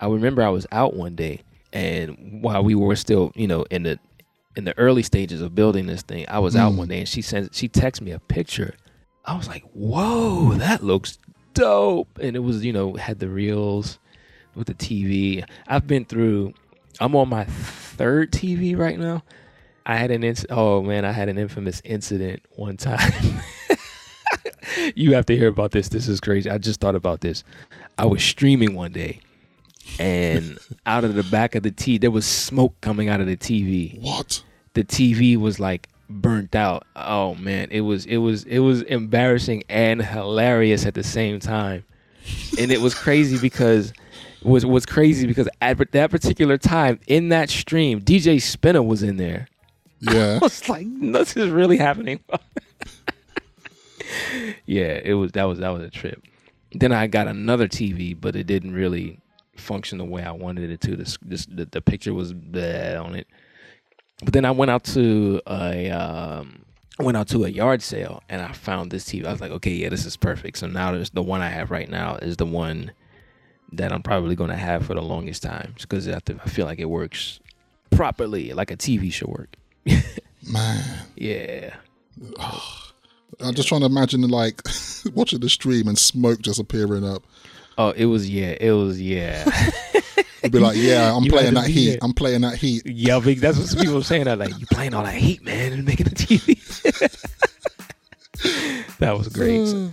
Speaker 16: I remember I was out one day, and while we were still, you know, in the in the early stages of building this thing, I was out
Speaker 2: Mm.
Speaker 16: one day, and she sent she texted me a picture. I was like, "Whoa, that looks dope!" And it was, you know, had the reels with the TV. I've been through. I'm on my third TV right now. I had an inc- oh man, I had an infamous incident one time. you have to hear about this. This is crazy. I just thought about this. I was streaming one day, and out of the back of the T, there was smoke coming out of the TV.
Speaker 2: What?
Speaker 16: The TV was like burnt out. Oh man, it was it was it was embarrassing and hilarious at the same time. And it was crazy because was was crazy because at that particular time in that stream, DJ Spinner was in there.
Speaker 2: Yeah.
Speaker 16: I was like, this is really happening. yeah, it was that was that was a trip. Then I got another TV, but it didn't really function the way I wanted it to. This, this the, the picture was bad on it. But then I went out to a um, went out to a yard sale and I found this TV. I was like, okay, yeah, this is perfect. So now there's the one I have right now is the one that I'm probably going to have for the longest time because I, I feel like it works properly, like a TV should work.
Speaker 2: Man,
Speaker 16: yeah.
Speaker 2: I'm just trying to imagine like watching the stream and smoke just appearing up.
Speaker 16: Oh, it was yeah, it was yeah.
Speaker 2: It'd be like, yeah, I'm
Speaker 16: You
Speaker 2: playing
Speaker 16: had to
Speaker 2: that
Speaker 16: be
Speaker 2: heat.
Speaker 16: there.
Speaker 2: I'm playing that heat.
Speaker 16: Yeah, big. That's what some people were saying. That like you playing all that heat, man, and making the TV. that was great. Hmm.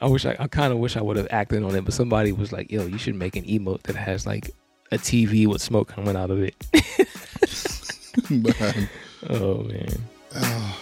Speaker 16: I wish I, I kind of wish I would have acted on it, but somebody was like, "Yo, you should make an emote that has like a TV with smoke coming out of it."
Speaker 2: Man.
Speaker 16: Oh man.
Speaker 2: and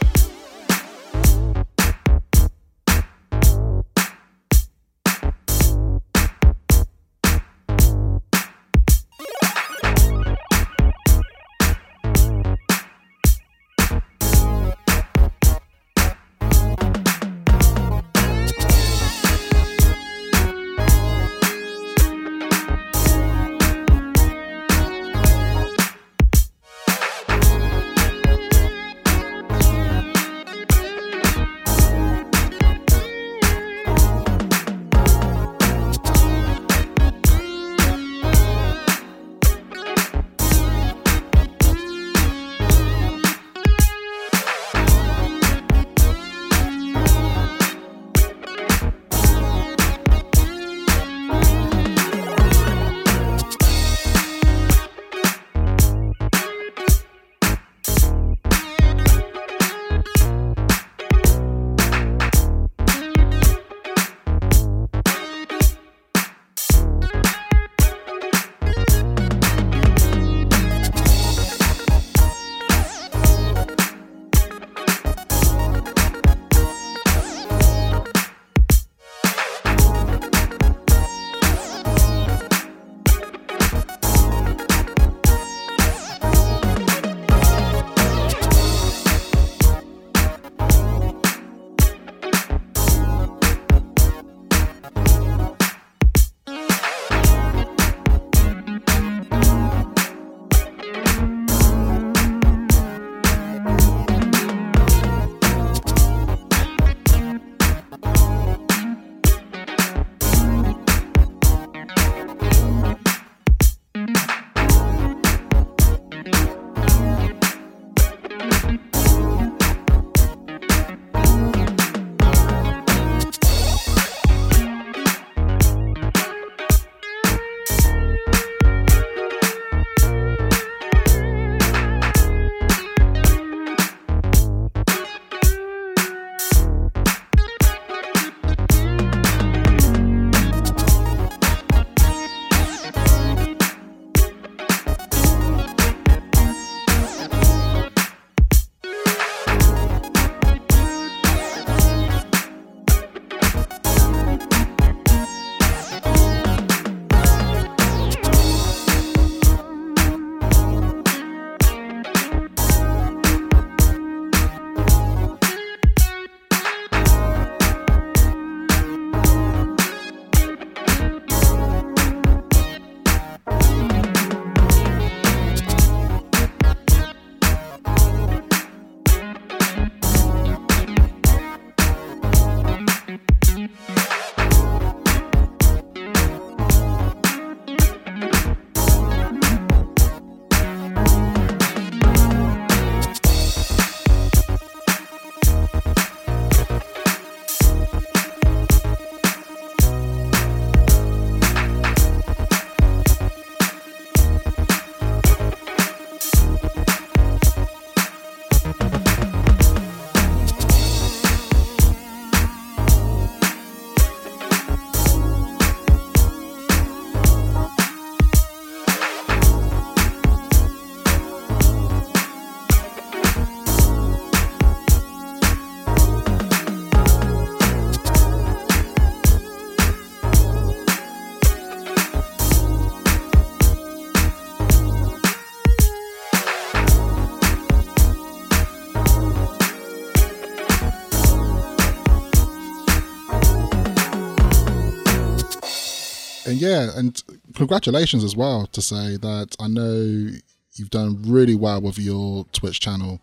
Speaker 2: yeah, and congratulations as well to say that I know you've done really well with your Twitch channel,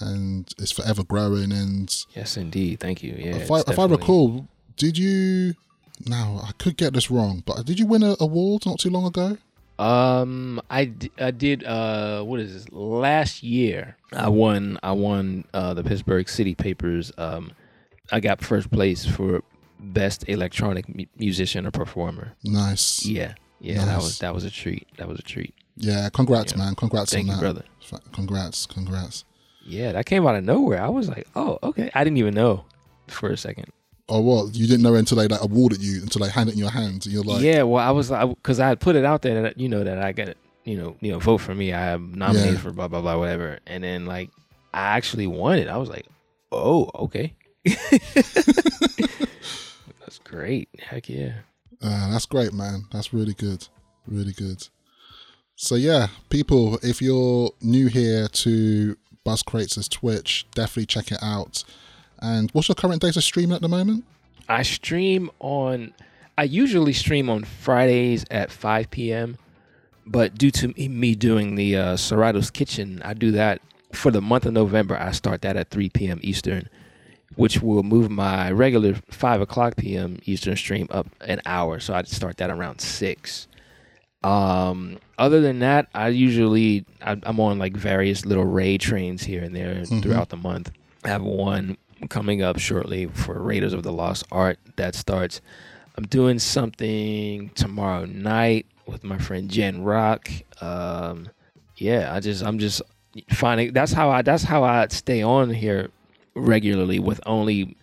Speaker 2: and it's forever growing. And
Speaker 16: Yes, indeed. Thank you. Yeah.
Speaker 2: if I, if I recall, did you? Now I could get this wrong, but did you win an award not too long ago?
Speaker 16: Um, I, d- I did. Uh, what is this? Last year, I won. I won uh, the Pittsburgh City Papers. Um, I got first place for best electronic mu- musician or performer.
Speaker 2: Nice.
Speaker 16: Yeah, yeah. That was that was a treat. That was a treat.
Speaker 2: Yeah, congrats,
Speaker 16: Yeah.
Speaker 2: man. Congrats
Speaker 16: Thank
Speaker 2: on
Speaker 16: you,
Speaker 2: that,
Speaker 16: brother.
Speaker 2: Congrats, congrats.
Speaker 16: Yeah, that came out of nowhere. I was like, oh, okay. I didn't even know for a second.
Speaker 2: Or what? You didn't know until they like awarded you until they hand it in your hands, and you're like,
Speaker 16: yeah, well, I was like, because I had put it out there that you know that I got you know you know vote for me. I am nominated
Speaker 2: Yeah.
Speaker 16: for blah blah blah whatever, and then like I actually won it. I was like, oh okay, great. Heck yeah.
Speaker 2: Uh, that's great, man. That's really good. Really good. So yeah, people, if you're new here to Buscrates' Twitch, definitely check it out. And what's your current days of streaming at the moment?
Speaker 16: I stream on. I usually stream on Fridays at 5 p.m. But due to me- doing the uh, Serato's Kitchen, I do that for the month of November. I start that at 3 p.m. Eastern, which will move my regular 5 o'clock p.m. Eastern stream up an hour. So I start that around 6. Um, other than that, I usually I, I'm on like various little raid trains here and there
Speaker 2: Mhm.
Speaker 16: throughout the month. I have one coming up shortly for Raiders of the Lost Art that starts. I'm doing something tomorrow night with my friend Jen Rock. Um, yeah, I just I'm just finding that's how I that's how I stay on here regularly with only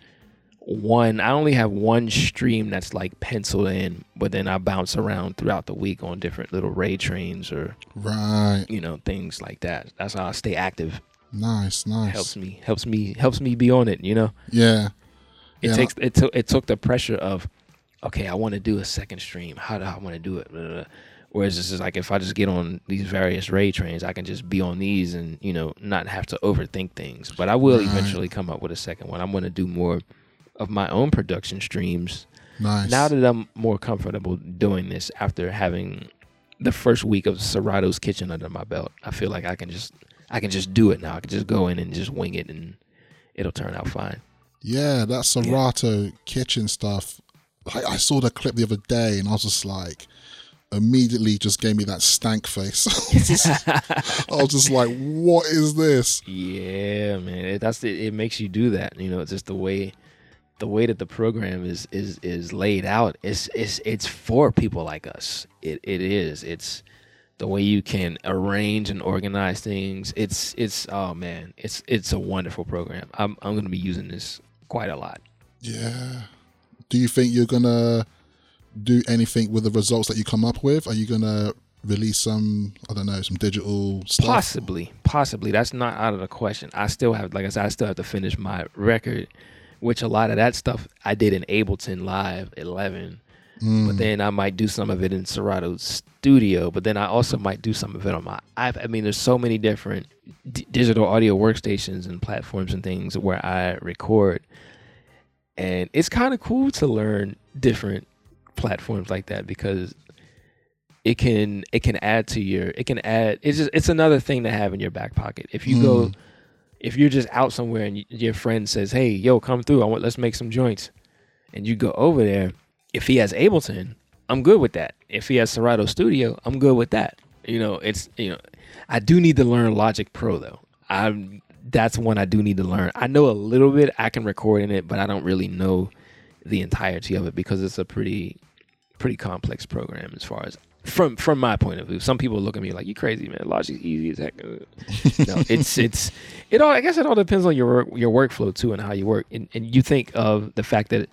Speaker 16: one I only have one stream that's like penciled in, but then I bounce around throughout the week on different little raid trains or
Speaker 2: Right.
Speaker 16: you know things like that. That's how I stay active.
Speaker 2: Nice, nice.
Speaker 16: Helps me helps me helps me be on it. You know.
Speaker 2: Yeah.
Speaker 16: It
Speaker 2: Yeah.
Speaker 16: takes it took it took the pressure of, okay, I want to do a second stream. How do I want to do it? Blah, blah, blah. Whereas this is like if I just get on these various raid trains, I can just be on these and you know not have to overthink things. But I will
Speaker 2: Right.
Speaker 16: eventually come up with a second one. I'm going to do more of my own production streams.
Speaker 2: Nice.
Speaker 16: Now that I'm more comfortable doing this after having the first week of Serato's Kitchen under my belt, I feel like I can just I can just do it now. I can just go in and just wing it and it'll turn out fine.
Speaker 2: Yeah, that Serato kitchen stuff. I, I saw the clip the other day, and I was just like, immediately just gave me that stank face. I was just- I was just like, what is this?
Speaker 16: Yeah, man. It, that's the, it makes you do that. You know, it's just the way the way that the program is is is laid out. It's it's it's for people like us. It it is. It's the way you can arrange and organize things. It's it's oh man, it's it's a wonderful program. I'm I'm going to be using this quite a lot.
Speaker 2: Yeah. Do you think you're gonna do anything with the results that you come up with? Are you gonna release some, I don't know, some digital stuff?
Speaker 16: Possibly, possibly. That's not out of the question. I still have, like I said, I still have to finish my record, which a lot of that stuff I did in Ableton Live 11.
Speaker 2: Mm.
Speaker 16: But then I might do some of it in Serato Studio. But then I also might do some of it on my iPad. I mean, there's so many different d- digital audio workstations and platforms and things where I record. And it's kind of cool to learn different platforms like that because it can it can add to your it can add it's just it's another thing to have in your back pocket. If you go
Speaker 2: Mm.
Speaker 16: if you're just out somewhere and your friend says hey yo come through. I want let's make some joints. And you go over there if he has ableton i'm good with that. If he has serato studio i'm good with that. You know it's you know i do need to learn logic pro though. I'm that's one i do need to learn. I know a little bit i can record in it but i don't really know the entirety of it because it's a pretty pretty complex program as far as from from my point of view. Some people look at me like you crazy, man. Logic's easy as heck. no, it's it's it all. I guess it all depends on your work, your workflow too and how you work. And, and you think of the fact that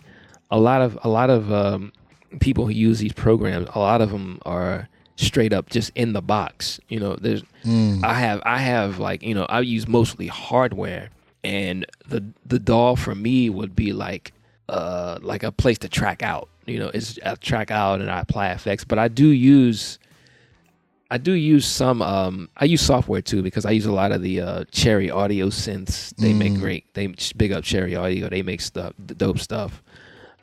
Speaker 16: a lot of a lot of um, people who use these programs, a lot of them are straight up just in the box. You know, there's
Speaker 2: Mm.
Speaker 16: I have I have like you know I use mostly hardware, and the the DAW for me would be like uh like a place to track out. You know, it's I track out and I apply effects, but I do use I do use some um I use software too because I use a lot of the uh Cherry Audio synths. They make
Speaker 2: Mm.
Speaker 16: great. They big up Cherry Audio. They make stuff the dope stuff.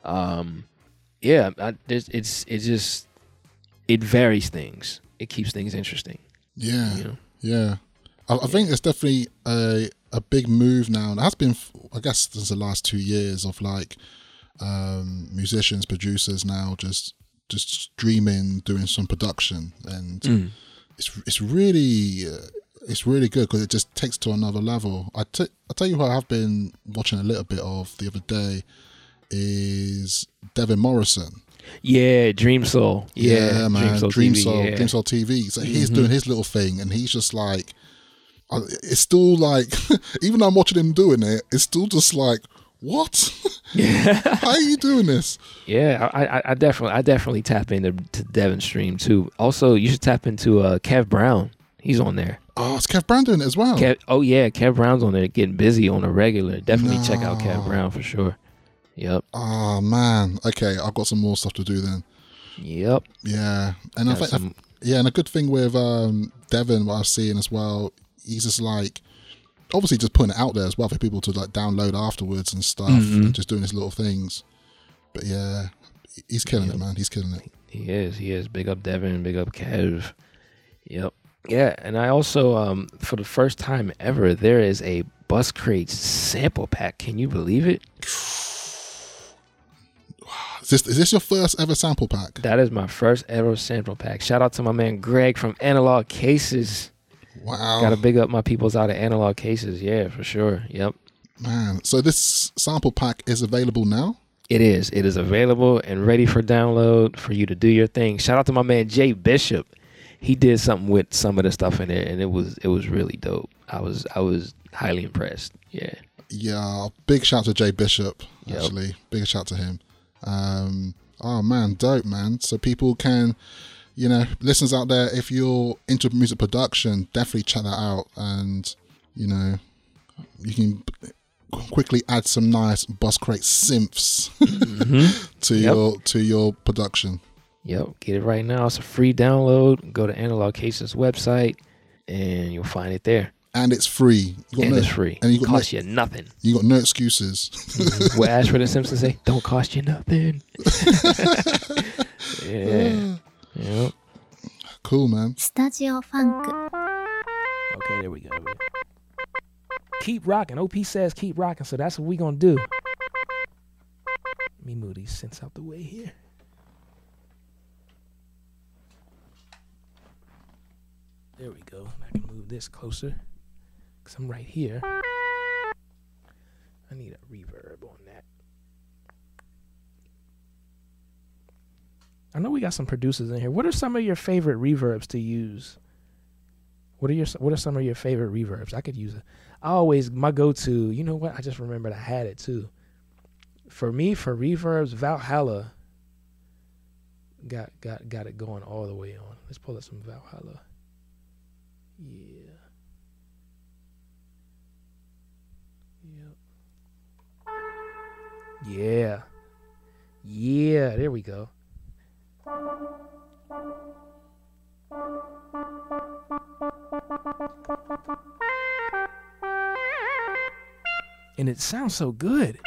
Speaker 16: Um yeah, I, it's it's just it varies things. It keeps things interesting.
Speaker 2: Yeah,
Speaker 16: You know?
Speaker 2: yeah. I, I think it's definitely a a big move now, and has been, I guess, since the last two years of like um, musicians, producers now just just streaming, doing some production, and
Speaker 16: Mm.
Speaker 2: it's it's really uh, it's really good because it just takes to another level. I t- I tell you what, I've been watching a little bit of the other day is Devin Morrison.
Speaker 16: Yeah, Dream Soul. Yeah,
Speaker 2: man,
Speaker 16: Soul
Speaker 2: Dream
Speaker 16: TV,
Speaker 2: Soul,
Speaker 16: yeah.
Speaker 2: Dream Soul TV. So he's
Speaker 16: Mhm.
Speaker 2: doing his little thing, and he's just like, it's still like, even though I'm watching him doing it, it's still just like, what? How are you doing this?
Speaker 16: Yeah, I, I, I definitely, I definitely tap into to Devin Stream too. Also, you should tap into uh, Kev Brown. He's on there.
Speaker 2: Oh, it's Kev Brown doing it as well.
Speaker 16: Kev, oh yeah, Kev Brown's on there, getting busy on a regular. Definitely check out Kev Brown for sure. Yep.
Speaker 2: Oh man. Okay, I've got some more stuff to do then.
Speaker 16: Yep.
Speaker 2: Yeah, and I think
Speaker 16: some-
Speaker 2: yeah, and a good thing with um, Devin, what I've seen as well, he's just like obviously just putting it out there as well for people to like download afterwards and stuff,
Speaker 16: Mhm.
Speaker 2: and just doing his little things. But yeah, he's killing it, man. He's killing it.
Speaker 16: He is. He is. Big up Devin. Big up Kev. Yep. Yeah, and I also, um, for the first time ever, there is a Buscrates sample pack. Can you believe it?
Speaker 2: Is this is this your first ever sample pack?
Speaker 16: That is my first ever sample pack. Shout out to my man Greg from Analog Cases.
Speaker 2: Wow.
Speaker 16: Gotta big up my peoples out of Analog Cases. Yeah, for sure. Yep.
Speaker 2: Man, so this sample pack is available now.
Speaker 16: It is. It is available and ready for download for you to do your thing. Shout out to my man Jay Bishop. He did something with some of the stuff in there, and it was it was really dope. I was I was highly impressed. Yeah.
Speaker 2: Yeah, big shout to Jay Bishop.
Speaker 16: Yep.
Speaker 2: Actually, big shout to him. Um, oh man, dope man. So people can, you know, listeners out there, if you're into music production, definitely check that out, and you know, you can quickly add some nice bus crate synths mm-hmm. to
Speaker 16: Yep.
Speaker 2: your to your production.
Speaker 16: Yep. Get it right now. It's a free download. Go to Analog Cases website, and you'll find it there.
Speaker 2: And it's free. You got
Speaker 16: And
Speaker 2: no-
Speaker 16: it's free.
Speaker 2: And you got
Speaker 16: Costs
Speaker 2: no,
Speaker 16: you nothing.
Speaker 2: You got no excuses. Mm-hmm.
Speaker 16: what Ashford and Simpson say? Don't cost you nothing. yeah. Yep.
Speaker 2: Cool, man.
Speaker 13: Studio Funk.
Speaker 18: Okay, there we go. Keep rocking. OP says keep rocking, so that's what we gonna do. Let me move these synths out the way here. There we go. I can move this closer because I'm right here. I need a reverb. I know we got some producers in here. What are some of your favorite reverbs to use? What are your What are some of your favorite reverbs? I could use it. I always my go to. You know what? I just remembered I had it too. For me, for reverbs, Valhalla got got got it going all the way on. Let's pull up some Valhalla. Yeah. Yeah. Yeah. There we go. And it sounds so good.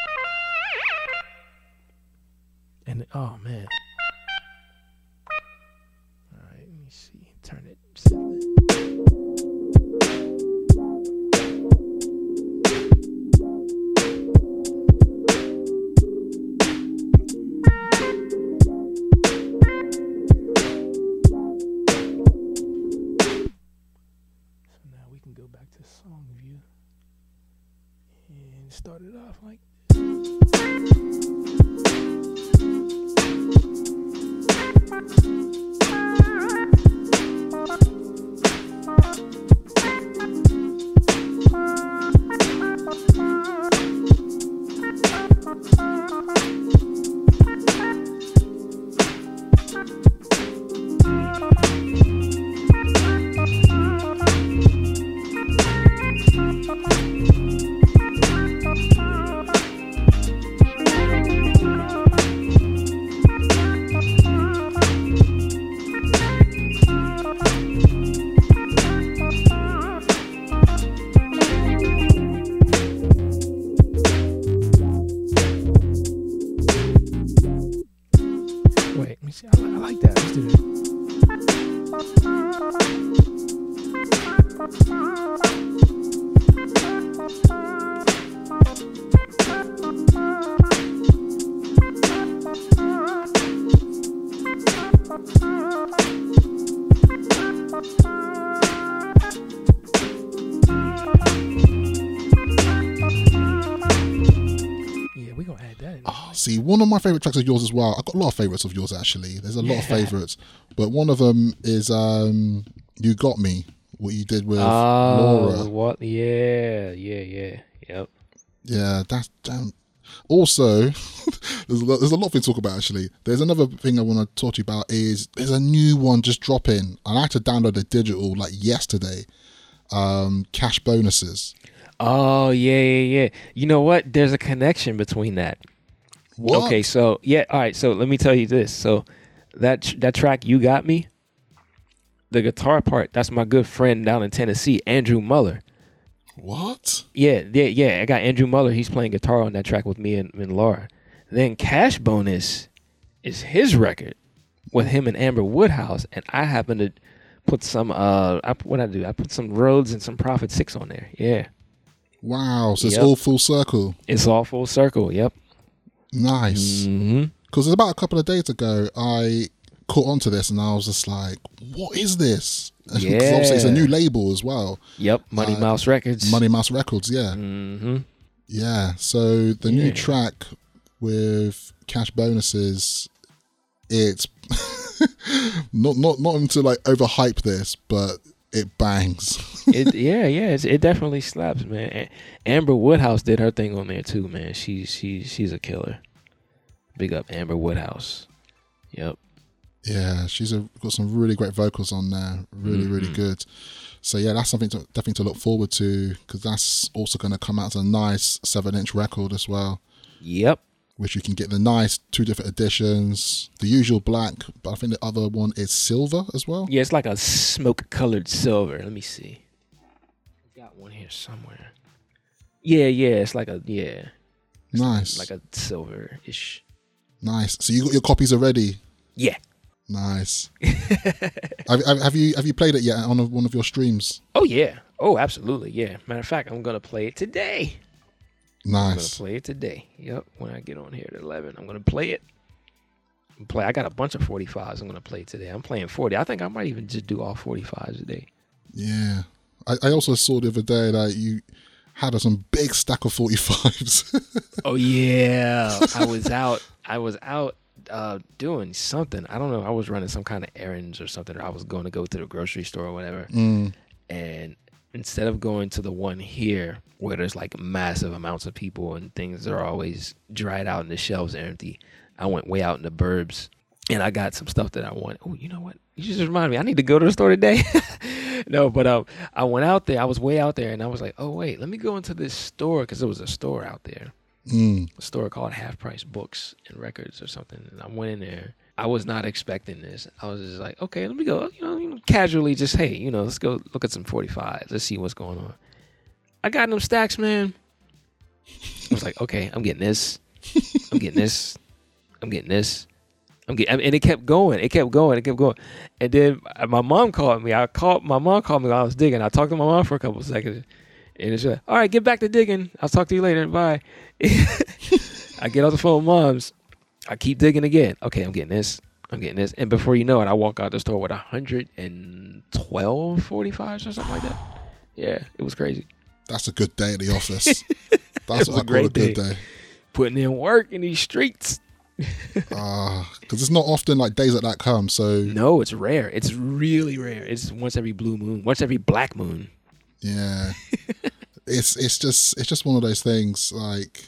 Speaker 18: And oh man. And start it off like So
Speaker 2: one of my favorite tracks of yours as well. I've got a lot of favorites of yours actually. There's a lot of favorites, but one of them is um, "You Got Me," what you did with
Speaker 16: Oh,
Speaker 2: Laura.
Speaker 16: what? Yeah, yeah, yeah. Yep.
Speaker 2: Yeah, that's damn. Also, there's a lot, there's a lot to talk about actually. There's another thing I want to talk to you about is there's a new one just dropping, I had to download the digital like yesterday. Um, cash bonuses.
Speaker 16: Oh yeah, yeah, yeah. You know what? There's a connection between that.
Speaker 2: What?
Speaker 16: Okay, so yeah, all right. So let me tell you this. So that that track you got me. The guitar part. That's my good friend down in Tennessee, Andrew Muller.
Speaker 2: What?
Speaker 16: Yeah, yeah, yeah. I got Andrew Muller. He's playing guitar on that track with me and, and Laura. Then Cash Bonus is his record with him and Amber Woodhouse, and I happen to put some. Uh, I, what I do? I put some Rhodes and some Prophet Six on there. Yeah,
Speaker 2: Wow, so it's
Speaker 16: Yep.
Speaker 2: all full circle.
Speaker 16: it's all full circle. Yep.
Speaker 2: Nice.
Speaker 16: Mm-hmm.
Speaker 2: Because about a couple of days ago, I caught onto this and I was just like, "What is this?" 'Cause obviously it's a new label as well.
Speaker 16: Yep. Money
Speaker 2: Uh,
Speaker 16: Mouse Records.
Speaker 2: Money Mouse Records, yeah,
Speaker 16: Mm-hmm.
Speaker 2: yeah. So the new track with cash bonuses, it's not not not into like overhype this, but it bangs.
Speaker 16: it yeah yeah it's, it definitely slaps man amber woodhouse did her thing on there too man she's she's she's a killer big up amber woodhouse yep
Speaker 2: Yeah, she's a, got some really great vocals on there. Really, really
Speaker 16: Mhm.
Speaker 2: good. So yeah, that's something to, definitely to look forward to because that's also going to come out as a nice seven-inch record as well.
Speaker 16: Yep.
Speaker 2: Which you can get the nice two different editions. The usual black, but I think the other one is silver as well.
Speaker 16: yeah it's like a smoke colored silver let me see got one here somewhere yeah yeah it's like a yeah
Speaker 2: Nice,
Speaker 16: like a silver ish
Speaker 2: nice. So you got your copies already.
Speaker 16: yeah
Speaker 2: Nice. have, have, have you have you played it yet on a, one of your streams?
Speaker 16: oh yeah oh absolutely yeah matter of fact i'm gonna play it today I'm gonna play it today. Yep. When I get on here at eleven, I'm gonna play it. Play. I got a bunch of 45s. I'm gonna play today. I'm playing 40. I think I might even just do all 45s today.
Speaker 2: Yeah. I, I also saw the other day that you had some big stack of 45s.
Speaker 16: Oh yeah. I was out. I was out uh, doing something. I don't know. I was running some kind of errands or something. Or I was going to go to the grocery store or whatever.
Speaker 2: Mm.
Speaker 16: And instead of going to the one here where there's like massive amounts of people and things are always dried out and the shelves are empty, I went way out in the burbs and I got some stuff that I want. Oh, you know what? You just reminded me. I need to go to the store today. no, but um, I went out there. I was way out there, and I was like, oh wait, let me go into this store because there was a store out there,
Speaker 2: Mm.
Speaker 16: a store called Half Price Books and Records or something. And I went in there. I was not expecting this. I was just like, okay, let me go. You know, casually, just hey, you know, let's go look at some 45s. Let's see what's going on. I got them stacks, man. I was like, okay, I'm getting this. I'm getting this. I'm getting this. I'm getting, and it kept going. It kept going. It kept going. And then uh, my mom called me. I called my mom called me while I was digging. I talked to my mom for a couple seconds, and it's like, all right, get back to digging. I'll talk to you later. Bye. I get off the phone with mom's. I keep digging again. Okay, I'm getting this. I'm getting this. And before you know it, I walk out the store with 112 45s or something like that. Yeah, it was crazy.
Speaker 2: That's a good day at the office. That's what
Speaker 16: was
Speaker 2: I
Speaker 16: a
Speaker 2: call a
Speaker 16: great
Speaker 2: good
Speaker 16: day.
Speaker 2: day.
Speaker 16: Putting in work in these streets.
Speaker 2: Ah, because it's not often like days like that come. So
Speaker 16: No, it's rare. It's really rare. It's once every blue moon, once every black moon.
Speaker 2: yeah, it's it's just it's just one of those things. Like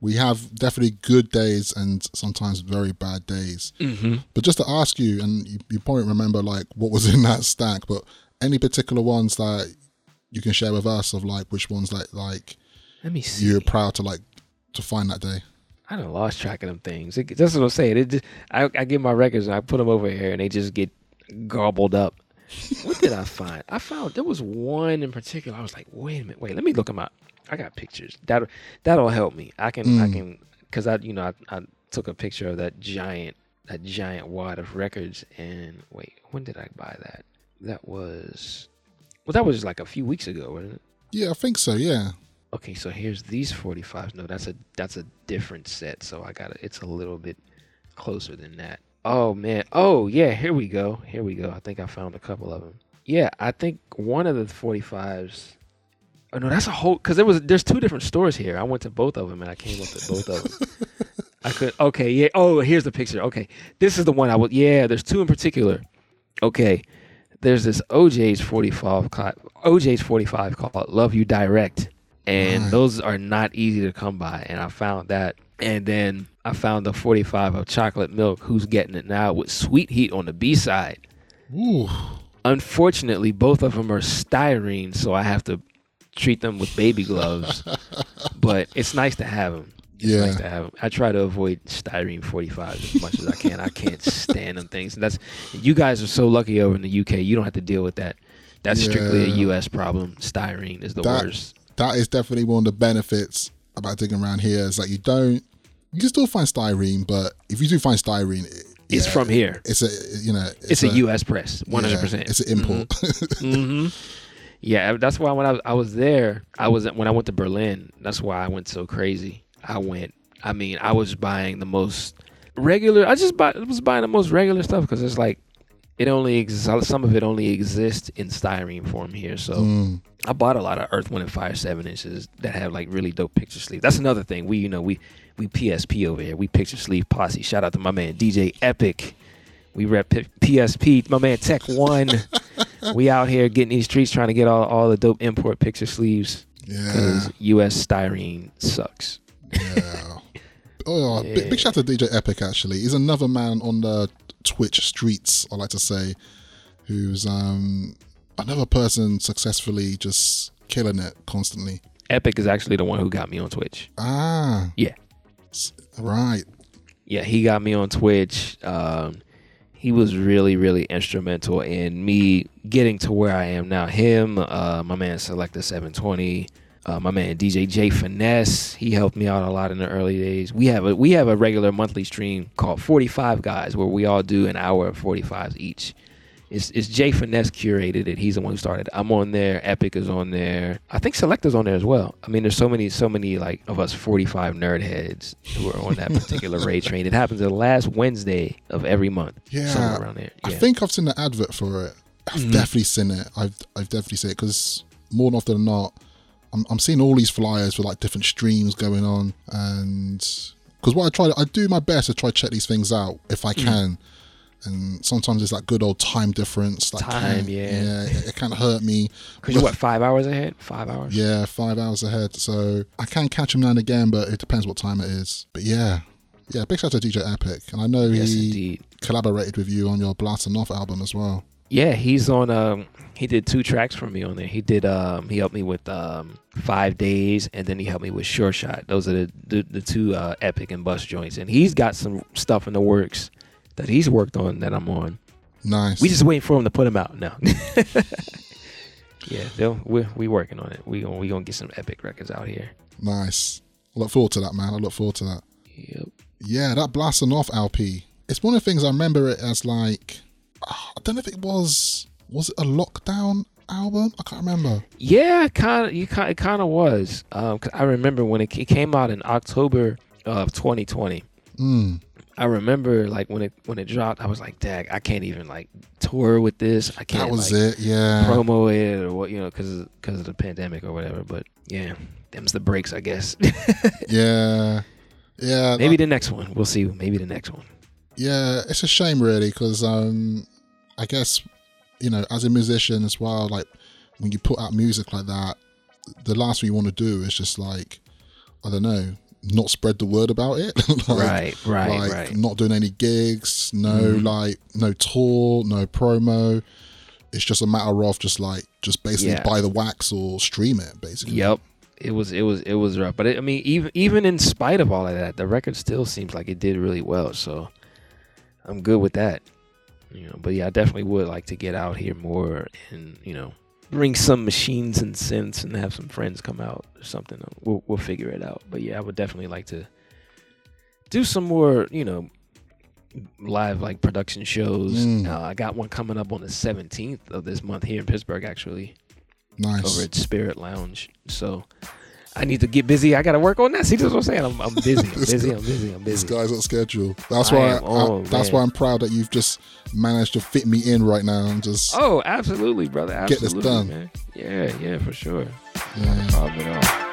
Speaker 2: we have definitely good days and sometimes very bad days.
Speaker 16: Mhm.
Speaker 2: But just to ask you, and you, you probably remember like what was in that stack, but any particular ones that you can share with us of like which ones like like
Speaker 16: Let me see.
Speaker 2: you're proud to like to find that day.
Speaker 16: I done lost track of them things. It, that's what I'm saying. It just, I, I get my records and I put them over here and they just get gobbled up. what did I find? I found there was one in particular. I was like, wait a minute, wait, let me look them up. I got pictures. That that'll help me. I can I
Speaker 2: Mm.
Speaker 16: can because I you know I, I took a picture of that giant that giant wad of records and wait, when did I buy that? That was well, that was like a few weeks ago, wasn't it?
Speaker 2: Yeah, I think so. Yeah.
Speaker 16: Okay, so here's these 45s. No, that's a that's a different set. So I got it. It's a little bit closer than that. Oh man. Oh yeah. Here we go. Here we go. I think I found a couple of them. Yeah, I think one of the 45s. Oh no, that's a whole because there was there's two different stores here. I went to both of them and I came up to both of them. I could okay yeah. Oh, here's the picture. Okay, this is the one I would. Yeah, there's two in particular. Okay, there's this O'Jays 45 called, O'Jays 45 called Love You Direct, and
Speaker 2: Right.
Speaker 16: those are not easy to come by. And I found that, and then I found the 45 of Chocolate Milk. Who's getting it now with Sweet Heat on the B side.
Speaker 2: Ooh.
Speaker 16: Unfortunately, both of them are styrene, so I have to treat them with baby gloves. but it's nice to have them. It's
Speaker 2: Yeah.
Speaker 16: nice to have 'em. I try to avoid styrene 45 as much as I can. I can't stand them things. And that's you guys are so lucky over in the UK. You don't have to deal with that. That's strictly a US problem. Styrene is the
Speaker 2: that,
Speaker 16: worst.
Speaker 2: That is definitely one of the benefits about digging around here. Is like you don't, you can still find styrene, but if you do find styrene, it-
Speaker 16: It's
Speaker 2: yeah,
Speaker 16: from here.
Speaker 2: It's a you know
Speaker 16: It's, a, US press, one hundred
Speaker 2: yeah,
Speaker 16: percent.
Speaker 2: It's an import.
Speaker 16: hmm Yeah, that's why when I was, I was there, I was when I went to Berlin. That's why I went so crazy. I went. I mean, I was buying the most regular. I just buy, I was buying the most regular stuff because it's like it only exists. Some of it only exists in styrene form here. So
Speaker 2: Mm.
Speaker 16: I bought a lot of Earth, Wind, and Fire seven inches that have like really dope picture sleeves. That's another thing. We you know we we PSP over here. We picture sleeve posse. Shout out to my man DJ Epic. We rep PSP. My man Tech One. we out here getting these streets trying to get all, all the dope import picture sleeves.
Speaker 2: Yeah.
Speaker 16: US styrene sucks. Yeah.
Speaker 2: Oh, big, big shout out to DJ Epic. Actually, he's another man on the Twitch streets. I like to say, who's um another person successfully just killing it constantly.
Speaker 16: Epic is actually the one who got me on Twitch.
Speaker 2: Ah,
Speaker 16: Yeah.
Speaker 2: right.
Speaker 16: Yeah, he got me on Twitch. Um, he was really, really instrumental in me getting to where I am now. Him, uh, my man Selecta 720, uh, my man DJ J Finesse. He helped me out a lot in the early days. We have a we have a regular monthly stream called 45 Guys where we all do an hour of 45s each. It's, it's Jay Finesse curated it. He's the one who started. it. I'm on there. Epic is on there. I think Selecta's on there as well. I mean, there's so many, so many like of us 45 nerd heads who are on that particular raid train. It happens the last Wednesday of every month.
Speaker 2: Yeah,
Speaker 16: somewhere around there.
Speaker 2: I think I've seen the advert for it. I've
Speaker 16: Mhm.
Speaker 2: definitely seen it. I've I've definitely seen it because more often than not, I'm I'm seeing all these flyers for like different streams going on, and because what I try, I do my best to try to check these things out if I
Speaker 16: Mm.
Speaker 2: can. And sometimes it's that good old time difference. That
Speaker 16: Time,
Speaker 2: can,
Speaker 16: yeah.
Speaker 2: yeah, it, it can hurt me.
Speaker 16: Because you're what five hours ahead? Five hours.
Speaker 2: Yeah, five hours ahead. So I can catch him now and again, but it depends what time it is. But yeah, yeah, big shout out to DJ Epic, and I know
Speaker 16: Yes,
Speaker 2: he
Speaker 16: indeed.
Speaker 2: collaborated with you on your Blasting Off album as well.
Speaker 16: Yeah, he's on. Um, he did two tracks for me on there. He did. Um, he helped me with um, Five Days, and then he helped me with Sure Shot. Those are the the, the two uh, epic and bus joints. And he's got some stuff in the works that he's worked on that I'm on.
Speaker 2: Nice.
Speaker 16: We just waiting for him to put them out now. yeah, they'll we we working on it. We gonna we gonna get some epic records out here.
Speaker 2: Nice. I look forward to that, man. I look forward to that.
Speaker 16: Yep.
Speaker 2: Yeah, that Blasting Off LP. It's one of the things I remember it as like, ah, I don't know if it was, was it a lockdown album? I can't remember.
Speaker 16: Yeah, kind of. You kind it kind of was. Um, 'cause I remember when it, it came out in October of 2020.
Speaker 2: Mm.
Speaker 16: I remember like when it when it dropped, I was like, "Dag, I can't even like tour with this. I can't."
Speaker 2: was
Speaker 16: like,
Speaker 2: it, yeah.
Speaker 16: Promo it or what you know because because of the pandemic or whatever. But yeah, them's the breaks, I guess.
Speaker 2: Yeah. Yeah.
Speaker 16: Maybe
Speaker 2: that-
Speaker 16: the next one. We'll see. Maybe the next one.
Speaker 2: yeah, it's a shame really because um, I guess you know as a musician as well, like when you put out music like that, the last thing you want to do is just like I don't know, not spread the word about it. Like-
Speaker 16: Right, right,
Speaker 2: like
Speaker 16: right.
Speaker 2: Not doing any gigs, no
Speaker 16: Mhm.
Speaker 2: like no tour, no promo. It's just a matter of just like just basically
Speaker 16: Yeah.
Speaker 2: buy the wax or stream it basically.
Speaker 16: Yep. It was it was it was rough, but it, I mean, even even in spite of all of that, the record still seems like it did really well. So I'm good with that. You know, but yeah, I definitely would like to get out here more and you know bring some machines and synths and have some friends come out or something. We'll we'll figure it out. But yeah, I would definitely like to do some more. You know. Live like production shows.
Speaker 2: Mm.
Speaker 16: Uh, I got one coming up on the 17th of this month here in Pittsburgh, actually
Speaker 2: Nice.
Speaker 16: over at Spirit Lounge. So I need to get busy. I got to work on that. See, that's what I'm saying. I'm, I'm busy. I'm busy. I'm busy. I'm
Speaker 2: This
Speaker 16: busy.
Speaker 2: guy's on schedule. That's
Speaker 16: I
Speaker 2: why. I,
Speaker 16: on,
Speaker 2: that's why I'm proud that you've just managed to fit me in right now and just.
Speaker 16: Oh, absolutely, brother.
Speaker 2: Get this done.
Speaker 16: man. Yeah, yeah, for sure.
Speaker 2: Yeah.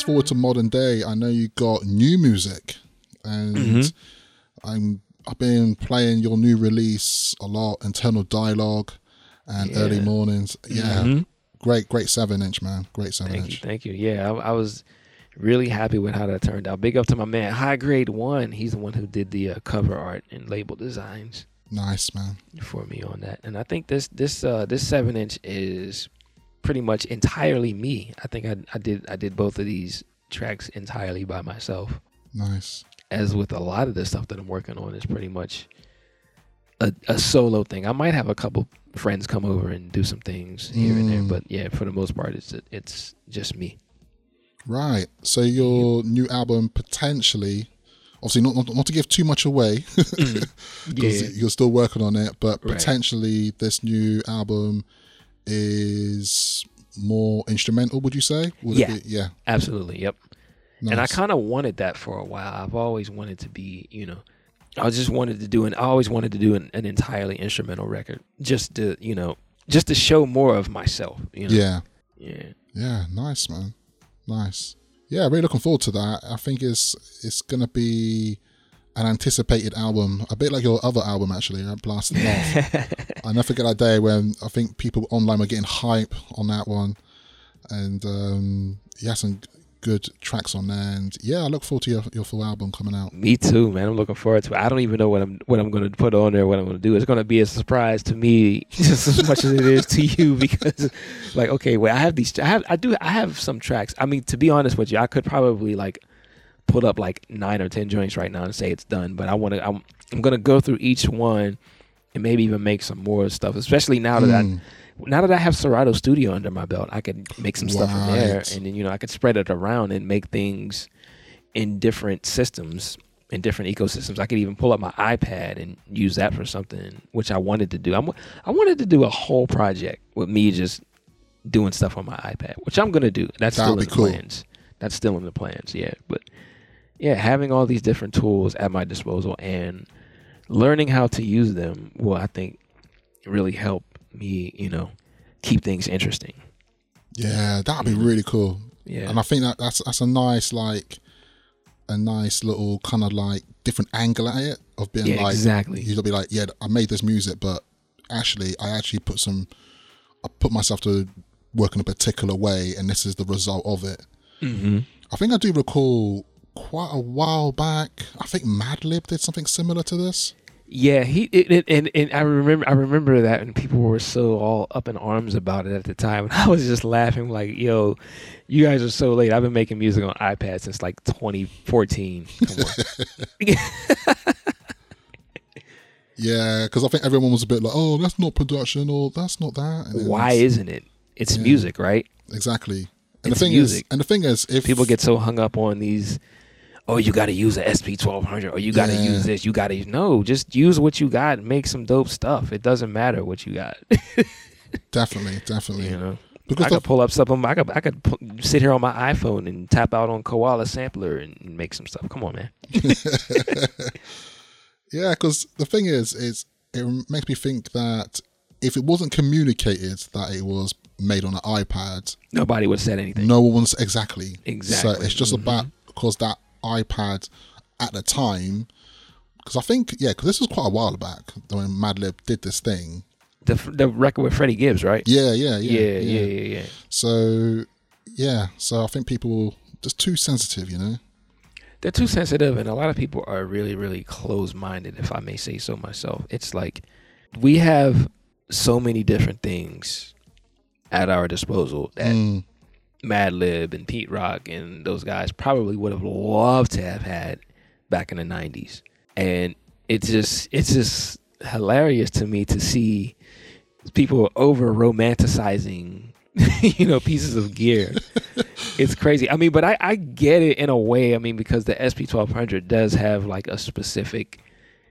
Speaker 2: Fast forward to modern day, I know you got new music, and
Speaker 16: Mhm.
Speaker 2: I'm I've been playing your new release a lot, Internal Dialogue, and Early Mornings. Yeah,
Speaker 16: Mhm.
Speaker 2: great, great seven inch man, great seven
Speaker 16: Thank you,
Speaker 2: inch.
Speaker 16: thank you. Yeah, I, I was really happy with how that turned out. Big up to my man, High Grade One. He's the one who did the uh, cover art and label designs
Speaker 2: Nice man.
Speaker 16: for me on that. And I think this this uh, this seven inch is pretty much entirely me. I think I, I did I did both of these tracks entirely by myself.
Speaker 2: Nice.
Speaker 16: As with a lot of the stuff that I'm working on, is pretty much a, a solo thing. I might have a couple friends come over and do some things here and there,
Speaker 2: Mm.
Speaker 16: but yeah, for the most part, it's it's just me.
Speaker 2: Right. So your new album potentially, obviously not not, not to give too much away, because
Speaker 16: Yeah.
Speaker 2: you're still working on it, but
Speaker 16: Right.
Speaker 2: potentially this new album is more instrumental. Would you say? Would
Speaker 16: yeah,
Speaker 2: be? Yeah.
Speaker 16: absolutely. Yep. And I kind of wanted that for a while. I've always wanted to be, you know, I just wanted to do an. I always wanted to do an, an entirely instrumental record, just to, you know, just to show more of myself. You know.
Speaker 2: Yeah.
Speaker 16: Yeah.
Speaker 2: Yeah. Nice, man. Nice. Yeah, really looking forward to that. I think it's it's gonna be an anticipated album, a bit like your other album actually, uh, Blasting Off. I never forget that day when I think people online were getting hype on that one, and um, yeah, some good tracks on there. And yeah, I look forward to your, your full album coming out.
Speaker 16: Me too, man. I'm looking forward to it. I don't even know what I'm what I'm going to put on there, what I'm going to do. It's going to be a surprise to me just as much as it is to you because, like, okay, well, I have these. I have. I do. I have some tracks. I mean, to be honest with you, I could probably like put up like nine or ten joints right now and say it's done. But I want to. I'm. I'm going to go through each one and maybe even make some more stuff. Especially now that
Speaker 2: Mm.
Speaker 16: I, now that I have Serato Studio under my belt, I could make some stuff from there, and then you know I could spread it around and make things in different systems, in different ecosystems. I could even pull up my iPad and use that for something, which I wanted to do. I'm, I wanted to do a whole project with me just doing stuff on my iPad, which I'm gonna do. That's
Speaker 2: That'd
Speaker 16: still in the
Speaker 2: cool.
Speaker 16: plans. That's still in the plans, yeah. But yeah, having all these different tools at my disposal and learning how to use them will, I think, really help me, you know, keep things interesting.
Speaker 2: Yeah, that'd be really cool.
Speaker 16: Yeah.
Speaker 2: and I think that that's that's a nice like a nice little kind of like different angle at it of being
Speaker 16: Yeah,
Speaker 2: like
Speaker 16: exactly.
Speaker 2: You'll be like, yeah, I made this music, but actually, I actually put some, I put myself to work in a particular way, and this is the result of it.
Speaker 16: Mhm.
Speaker 2: I think I do recall quite a while back. I think Madlib did something similar to this.
Speaker 16: Yeah, he it, it, and and I remember I remember that, and people were so all up in arms about it at the time, and I was just laughing like, "Yo, you guys are so late. I've been making music on iPad since like 2014.
Speaker 2: Yeah, because I think everyone was a bit like, "Oh, that's not production," or "That's not that."
Speaker 16: Why isn't it? It's music, right?
Speaker 2: Exactly. And
Speaker 16: It's
Speaker 2: the thing
Speaker 16: music.
Speaker 2: is, and the thing is, if
Speaker 16: people get so hung up on these oh you got to use a sp 1200 or you got to
Speaker 2: Yeah.
Speaker 16: use this you got to no just use what you got and make some dope stuff. It doesn't matter what you got.
Speaker 2: Definitely, definitely,
Speaker 16: you know?
Speaker 2: Because
Speaker 16: i could pull up something i could i could sit here on my iphone and tap out on koala sampler and make some stuff. Come on man.
Speaker 2: Yeah, because the thing is, is it makes me think that if it wasn't communicated that it was made on an iPad,
Speaker 16: nobody would have said anything.
Speaker 2: no one's exactly
Speaker 16: Exactly.
Speaker 2: So it's just mm-hmm. about because that iPad at the time, because I think yeah, because this was quite a while back when Madlib did this thing.
Speaker 16: the the record with freddie gibbs right
Speaker 2: Yeah, yeah, yeah,
Speaker 16: yeah yeah yeah, yeah.
Speaker 2: So yeah, so I think people just too sensitive, you know.
Speaker 16: they're too sensitive and a lot of people are really really close-minded if i may say so myself it's like we have so many different things at our disposal that
Speaker 2: Mm.
Speaker 16: Madlib and pete rock and those guys probably would have loved to have had back in the 90s and it's just it's just hilarious to me to see people over romanticizing you know pieces of gear. It's crazy. I mean but I, I get it in a way i mean because the sp1200 does have like a specific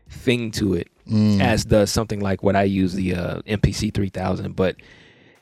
Speaker 16: thing to it
Speaker 2: Mm.
Speaker 16: as does something like what i use the uh, mpc 3000 but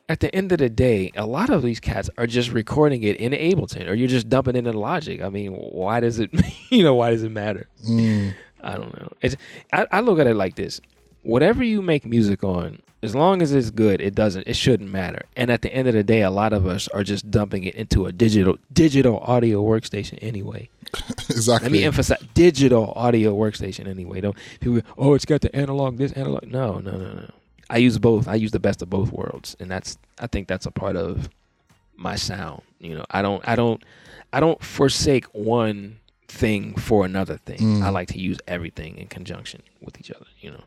Speaker 16: at the end of the day a lot of these cats are just recording it in ableton or you're just dumping it in logic i mean why does it you know why does it matter
Speaker 2: Mm.
Speaker 16: I don't know. It's I, I look at it like this. Whatever you make music on, as long as it's good, it doesn't it shouldn't matter. And at the end of the day, a lot of us are just dumping it into a digital digital audio workstation anyway.
Speaker 2: exactly.
Speaker 16: Let me emphasize digital audio workstation anyway. Don't people oh it's got the analog this analog no no no no. I use both. I use the best of both worlds. And that's I think that's a part of my sound. You know, I don't I don't I don't forsake one thing for another thing.
Speaker 2: Mm.
Speaker 16: I like to use everything in conjunction with each other, you know.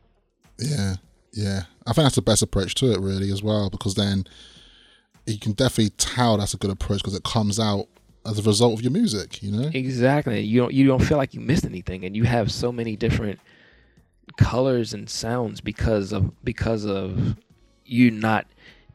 Speaker 2: Yeah, yeah. I think that's the best approach to it, really, as well, because then you can definitely tell that's a good approach because it comes out as a result of your music, you know.
Speaker 16: Exactly. You don't you don't feel like you missed anything and you have so many different colors and sounds because of because of you not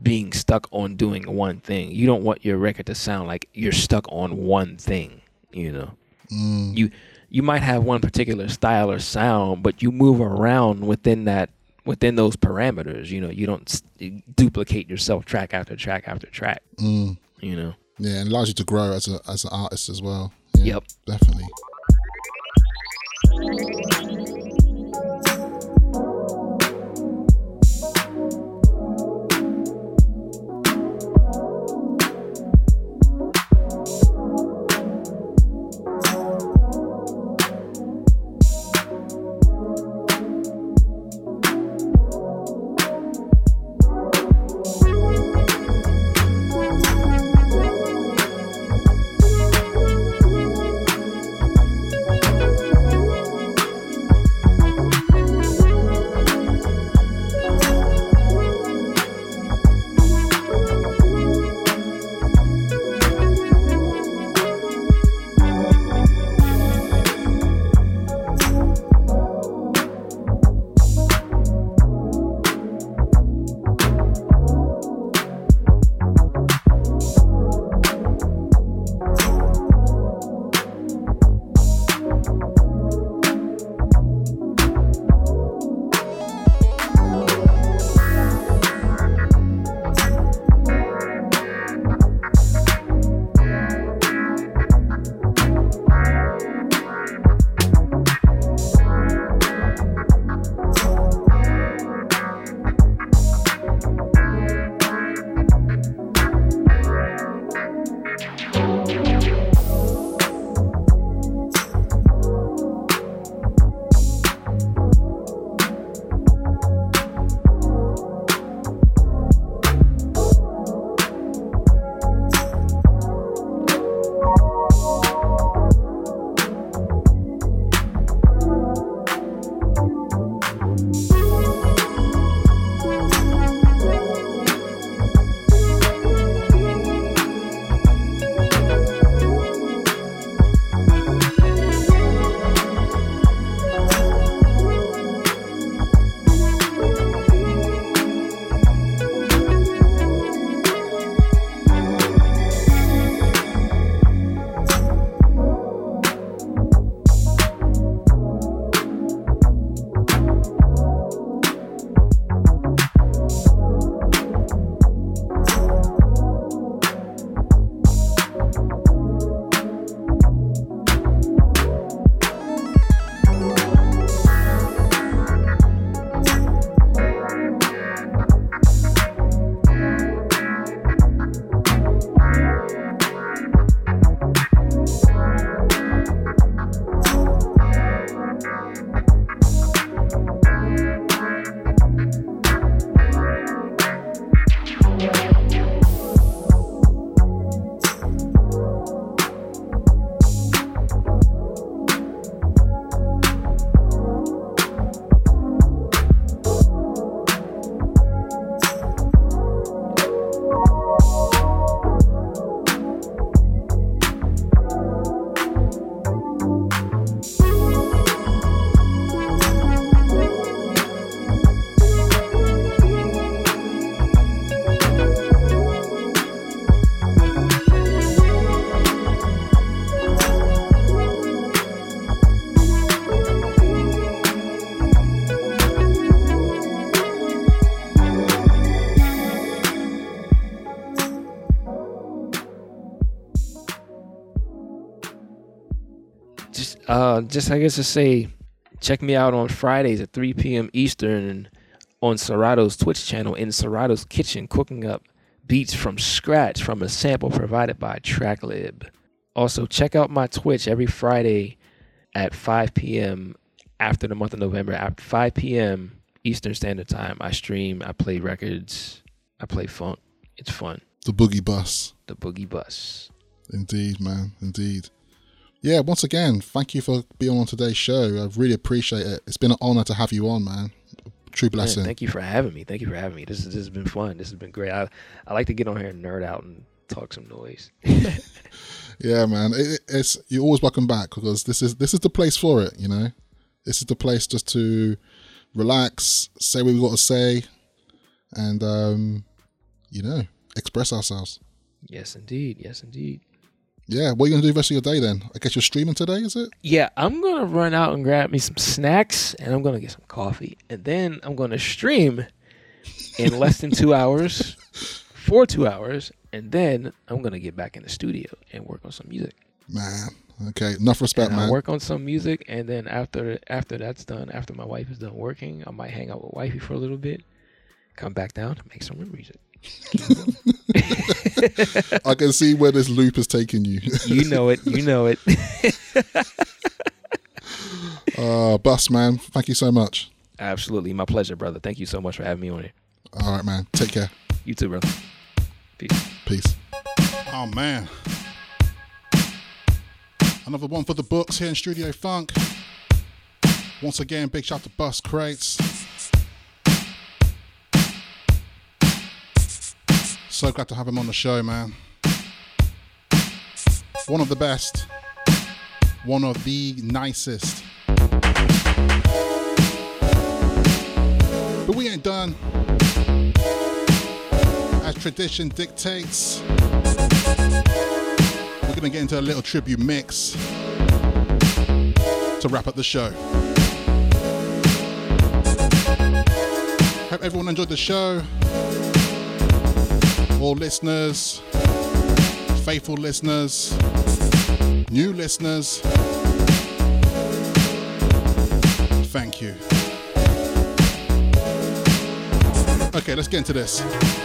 Speaker 16: being stuck on doing one thing. You don't want your record to sound like you're stuck on one thing, you know.
Speaker 2: Mm.
Speaker 16: You you might have one particular style or sound, but you move around within that within those parameters, you know. You don't s- duplicate yourself track after track after track,
Speaker 2: Mm.
Speaker 16: you know.
Speaker 2: Yeah, and allows you to grow as a as an artist as well. Yeah,
Speaker 16: Yep.
Speaker 2: definitely.
Speaker 16: Uh, just I guess to say, check me out on Fridays at 3 p.m. Eastern on Serato's Twitch channel in Serato's Kitchen, cooking up beats from scratch from a sample provided by Tracklib. Also, check out my Twitch every Friday at 5 p.m. after the month of November. At 5 p.m. Eastern Standard Time, I stream, I play records, I play funk. It's fun.
Speaker 2: The Boogie Bus.
Speaker 16: The Boogie Bus.
Speaker 2: Indeed, man. Indeed. Yeah, once again, thank you for being on today's show. I really appreciate it. It's been an honor to have you on, man. True blessing.
Speaker 16: Man, thank you for having me. Thank you for having me. This, is, this has been fun. This has been great. I, I like to get on here and nerd out and talk some noise.
Speaker 2: yeah, man. It, it's you're always welcome back because this is this is the place for it. You know, this is the place just to relax, say what we got to say, and um, you know, express ourselves.
Speaker 16: Yes, indeed. Yes, indeed.
Speaker 2: Yeah, what are you gonna do the rest of your day then? I guess you're streaming today, is it?
Speaker 16: Yeah, I'm gonna run out and grab me some snacks, and I'm gonna get some coffee, and then I'm gonna stream in less than two hours, for two hours, and then I'm gonna get back in the studio and work on some music.
Speaker 2: Man, okay, enough respect,
Speaker 16: and I'll work on some music, and then after after that's done, after my wife is done working, I might hang out with wifey for a little bit, come back down, make some music.
Speaker 2: I can see where this loop is taking you.
Speaker 16: you know it. You know it.
Speaker 2: uh, Bus, man. Thank you so much.
Speaker 16: Absolutely. My pleasure, brother. Thank you so much for having me on here.
Speaker 2: All right, man. Take care.
Speaker 16: You too, brother. Peace.
Speaker 2: Peace. Oh, man. Another one for the books here in Studio Funk. Once again, big shout to Buscrates. So glad to have him on the show, man. One of the best. One of the nicest. But we ain't done. As tradition dictates, we're gonna get into a little tribute mix to wrap up the show. Hope everyone enjoyed the show. Listeners, faithful listeners, new listeners, thank you. Okay, let's get into this.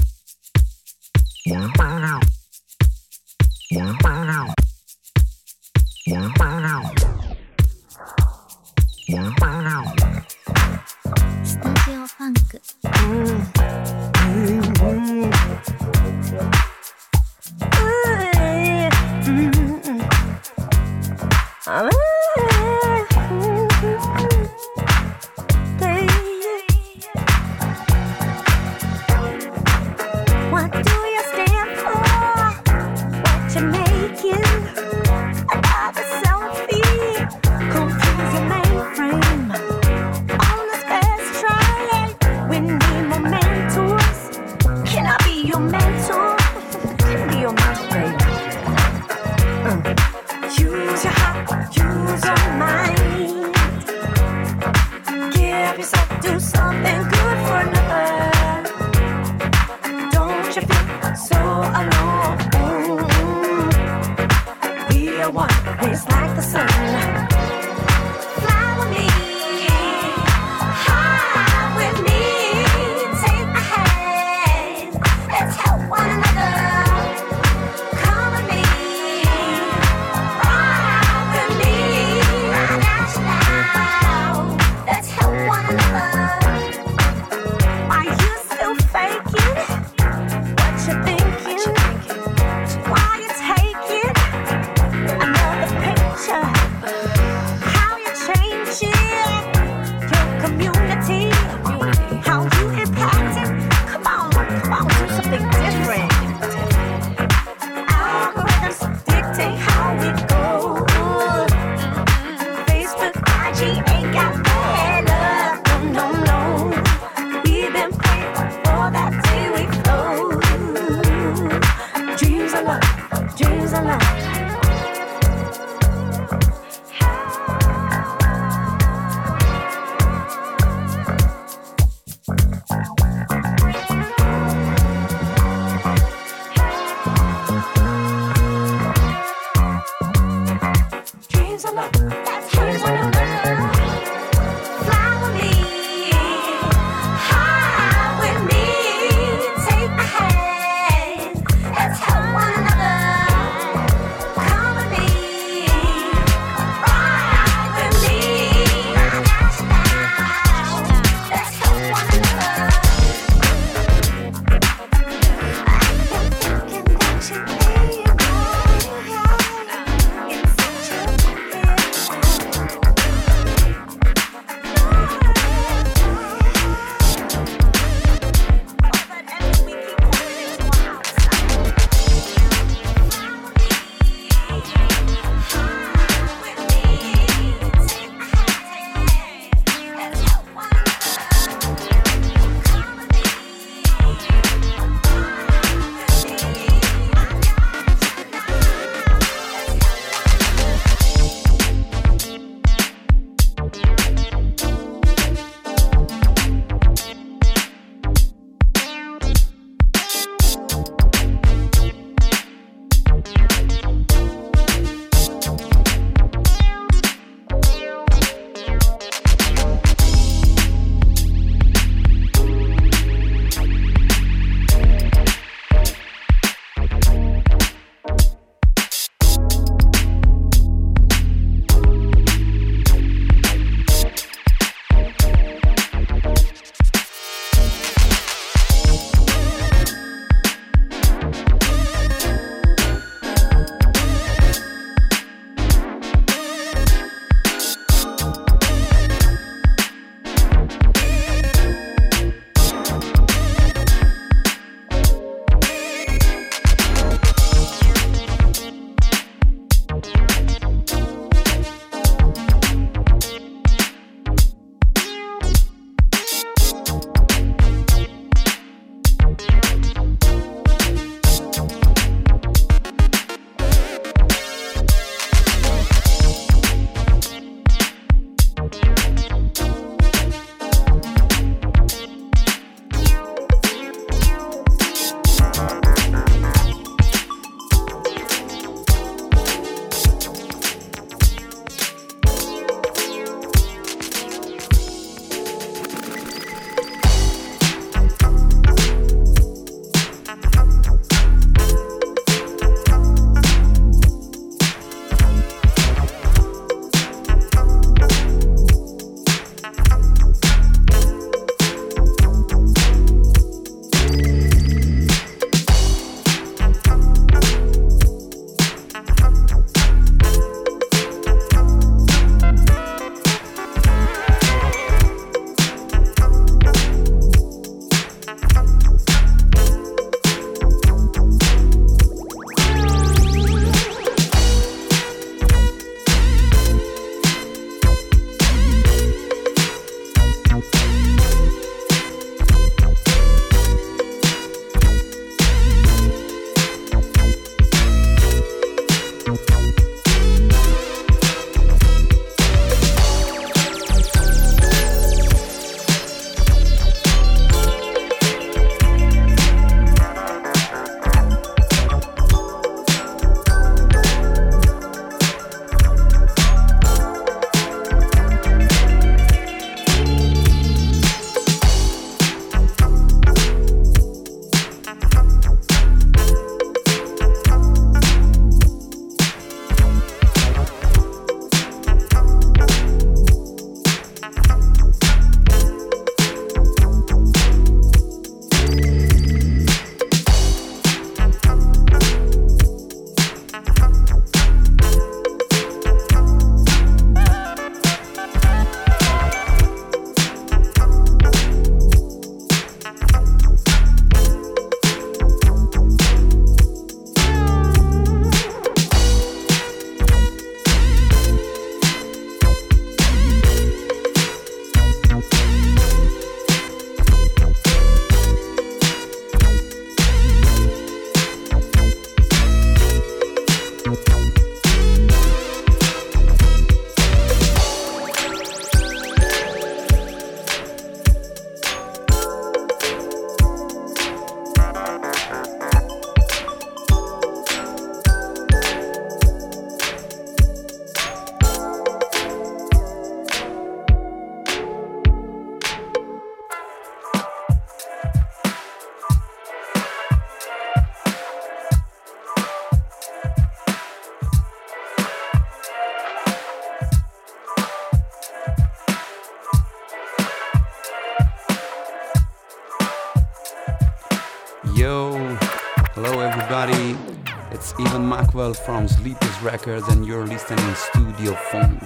Speaker 3: It's
Speaker 19: Ivan Macwell from Sleepers Records, and you're listening Studio Funk.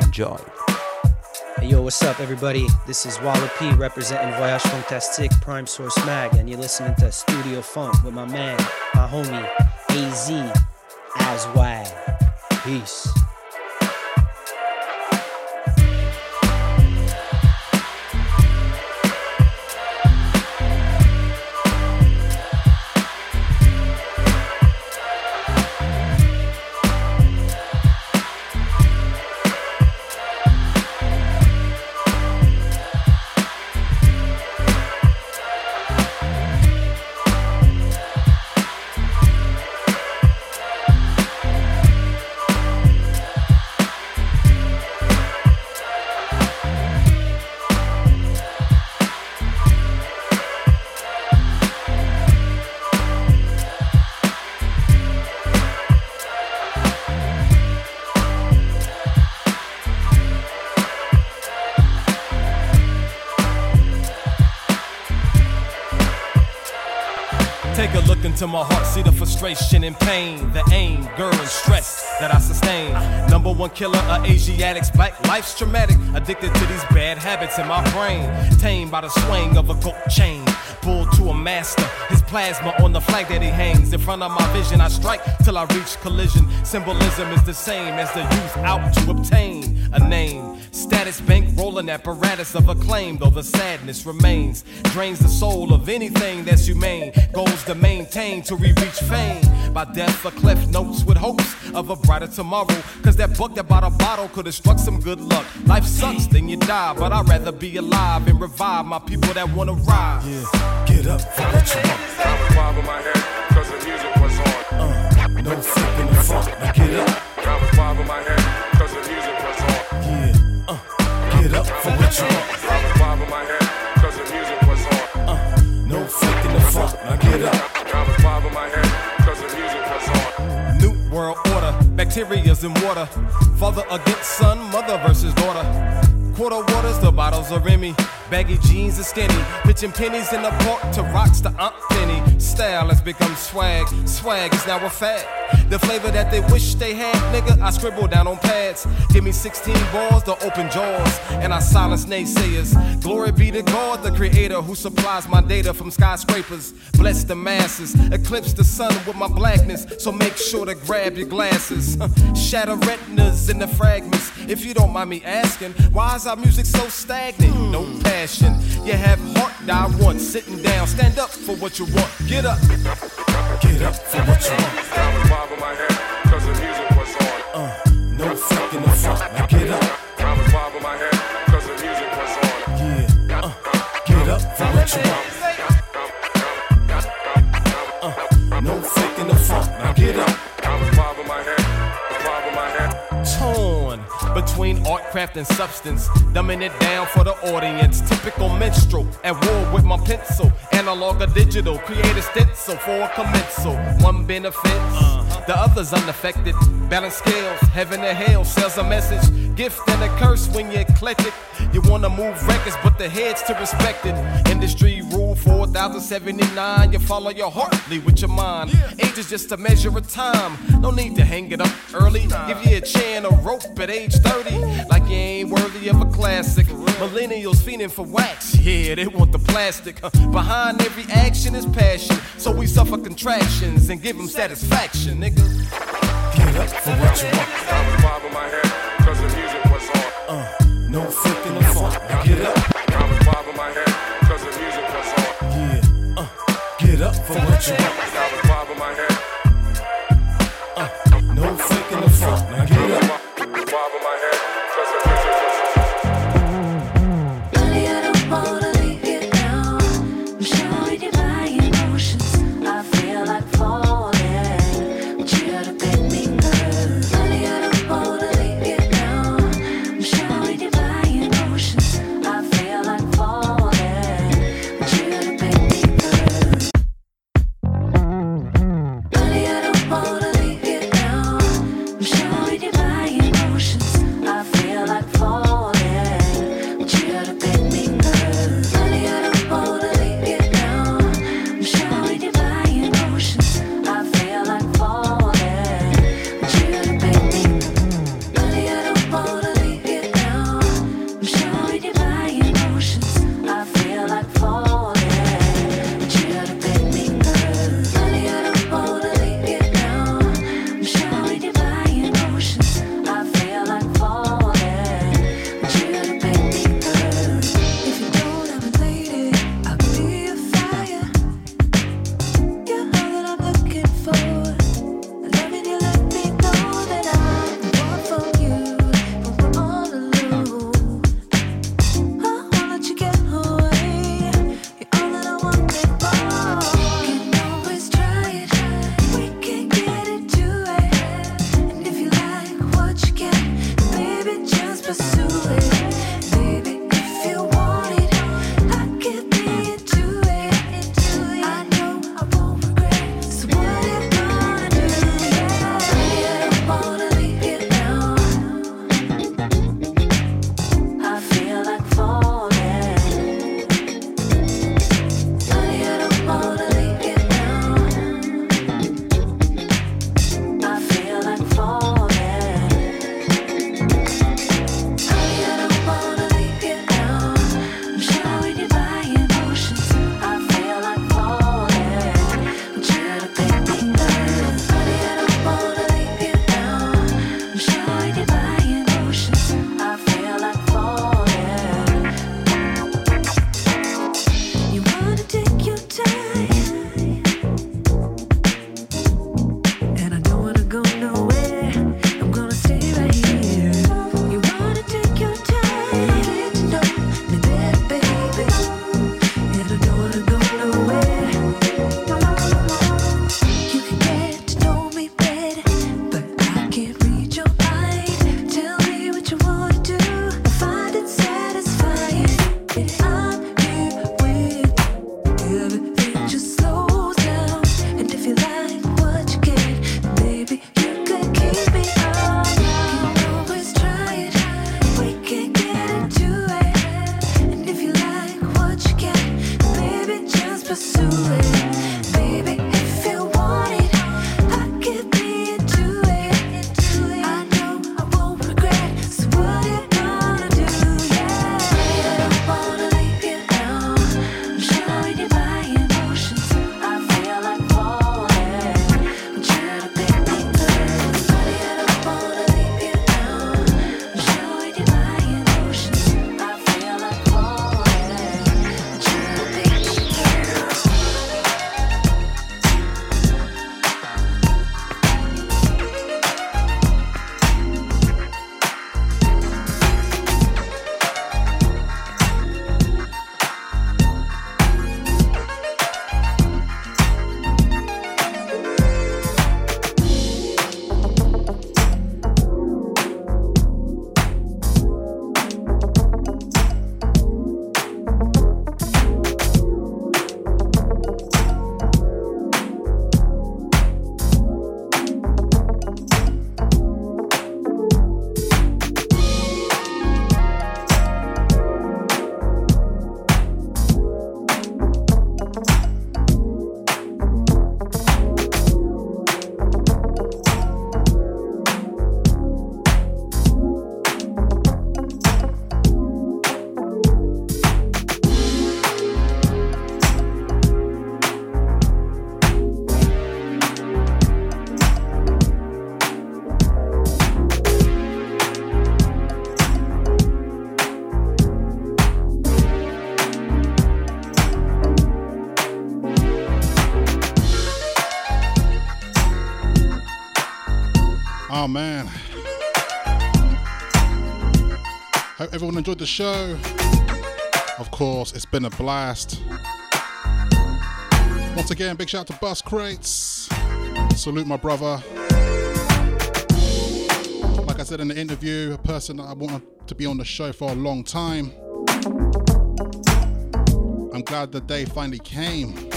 Speaker 19: Enjoy.
Speaker 20: Hey yo, what's up, everybody? This is Walla P representing Voyage Fantastique Prime Source Mag, and you're listening to Studio Funk with my man, my homie, AZ, as wide. Peace.
Speaker 7: Into my heart, see the frustration and pain, the aim, girl, and stress that I sustain. Number one killer of Asiatics, black life's traumatic. Addicted to these bad habits in my brain. Tamed by the swing of a gold chain. Pulled to a master, his plasma on the flag that he hangs. In front of my vision, I strike till I reach collision. Symbolism is the same as the youth out to obtain a name. Status bank rolling apparatus of acclaim, though the sadness remains. Drains the soul of anything that's humane. Goals to maintain till we reach fame. By death, a cleft notes with hopes of a brighter tomorrow. Cause that book that bought a bottle could have struck some good luck. Life sucks, then you die. But I'd rather be alive and revive my people that wanna rise. Yeah, get up for what you want.
Speaker 21: I was bobbing my head cause the music was on.
Speaker 7: Uh, no flipping the funk, now get up.
Speaker 21: I was bobbing my head
Speaker 7: for what you want.
Speaker 21: I was my cause the music was on.
Speaker 7: Uh, no flipping the funk, now get up.
Speaker 21: I was bobbing my cause the music was on.
Speaker 7: New world order, bacteria's in water. Father against son, mother versus daughter. Quarter waters, the bottles are Remy. Baggy jeans are skinny. Pitching pennies in the park to rocks to Aunt Penny. Style has become swag. Swag is now a fad. The flavor that they wish they had, nigga, I scribble down on pads. Give me 16 balls to open jaws, and I silence naysayers. Glory be to God, the creator who supplies my data from skyscrapers. Bless the masses, eclipse the sun with my blackness, so make sure to grab your glasses. Shatter retinas in the fragments. If you don't mind me asking, why is our music so stagnant? No passion. You have heart die once, sitting down. Stand up for what you want. Get up. Get up for what you want.
Speaker 21: I was bobbing my head cause the music was on.
Speaker 7: Uh, no fucking the funk. Now get up. Between art, craft, and substance. Dumbing it down for the audience. Typical minstrel at war with my pencil. Analog or digital. Create a stencil for a commensal. One benefits, uh-huh. the other's unaffected. Balance scales, heaven and hell sells a message. Gift and a curse when you're eclectic. You wanna move records, but the head's to respect it. Industry 4079. You follow your heart, lead with your mind. Age is just a measure of time. No need to hang it up early. Give you a chain, a rope at age 30. Like you ain't worthy of a classic. Millennials fiending for wax. Yeah, they want the plastic. Behind every action is passion. So we suffer contractions and give them satisfaction, nigga. Get up for what you want.
Speaker 21: I was bobbing my head cause the music was on.
Speaker 7: Uh, no faking the funk. Now get up. For what you want.
Speaker 2: Hope everyone enjoyed the show. Of course, it's been a blast. Once again, big shout out to Buscrates. Salute my brother. Like I said in the interview, a person that I wanted to be on the show for a long time. I'm glad the day finally came.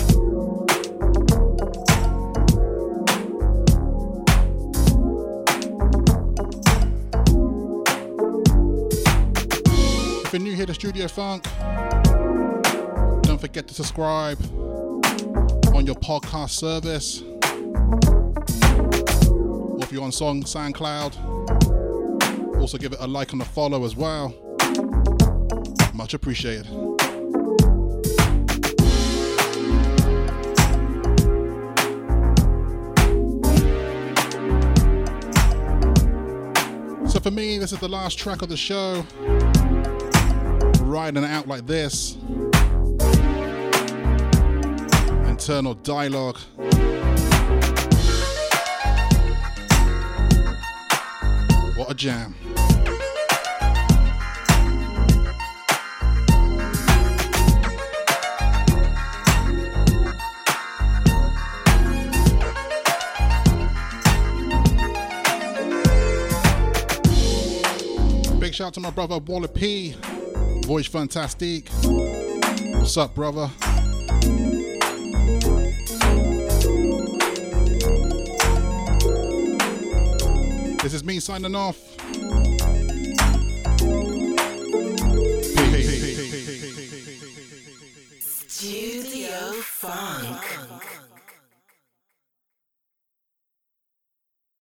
Speaker 2: To Studio Funk, don't forget to subscribe on your podcast service. Or if you're on Song SoundCloud, also give it a like and a follow as well. Much appreciated. So for me, this is the last track of the show. Riding out like this. Internal dialogue. What a jam. Big shout out to my brother Walla P. Voice fantastic. What's up, brother? This is me signing off.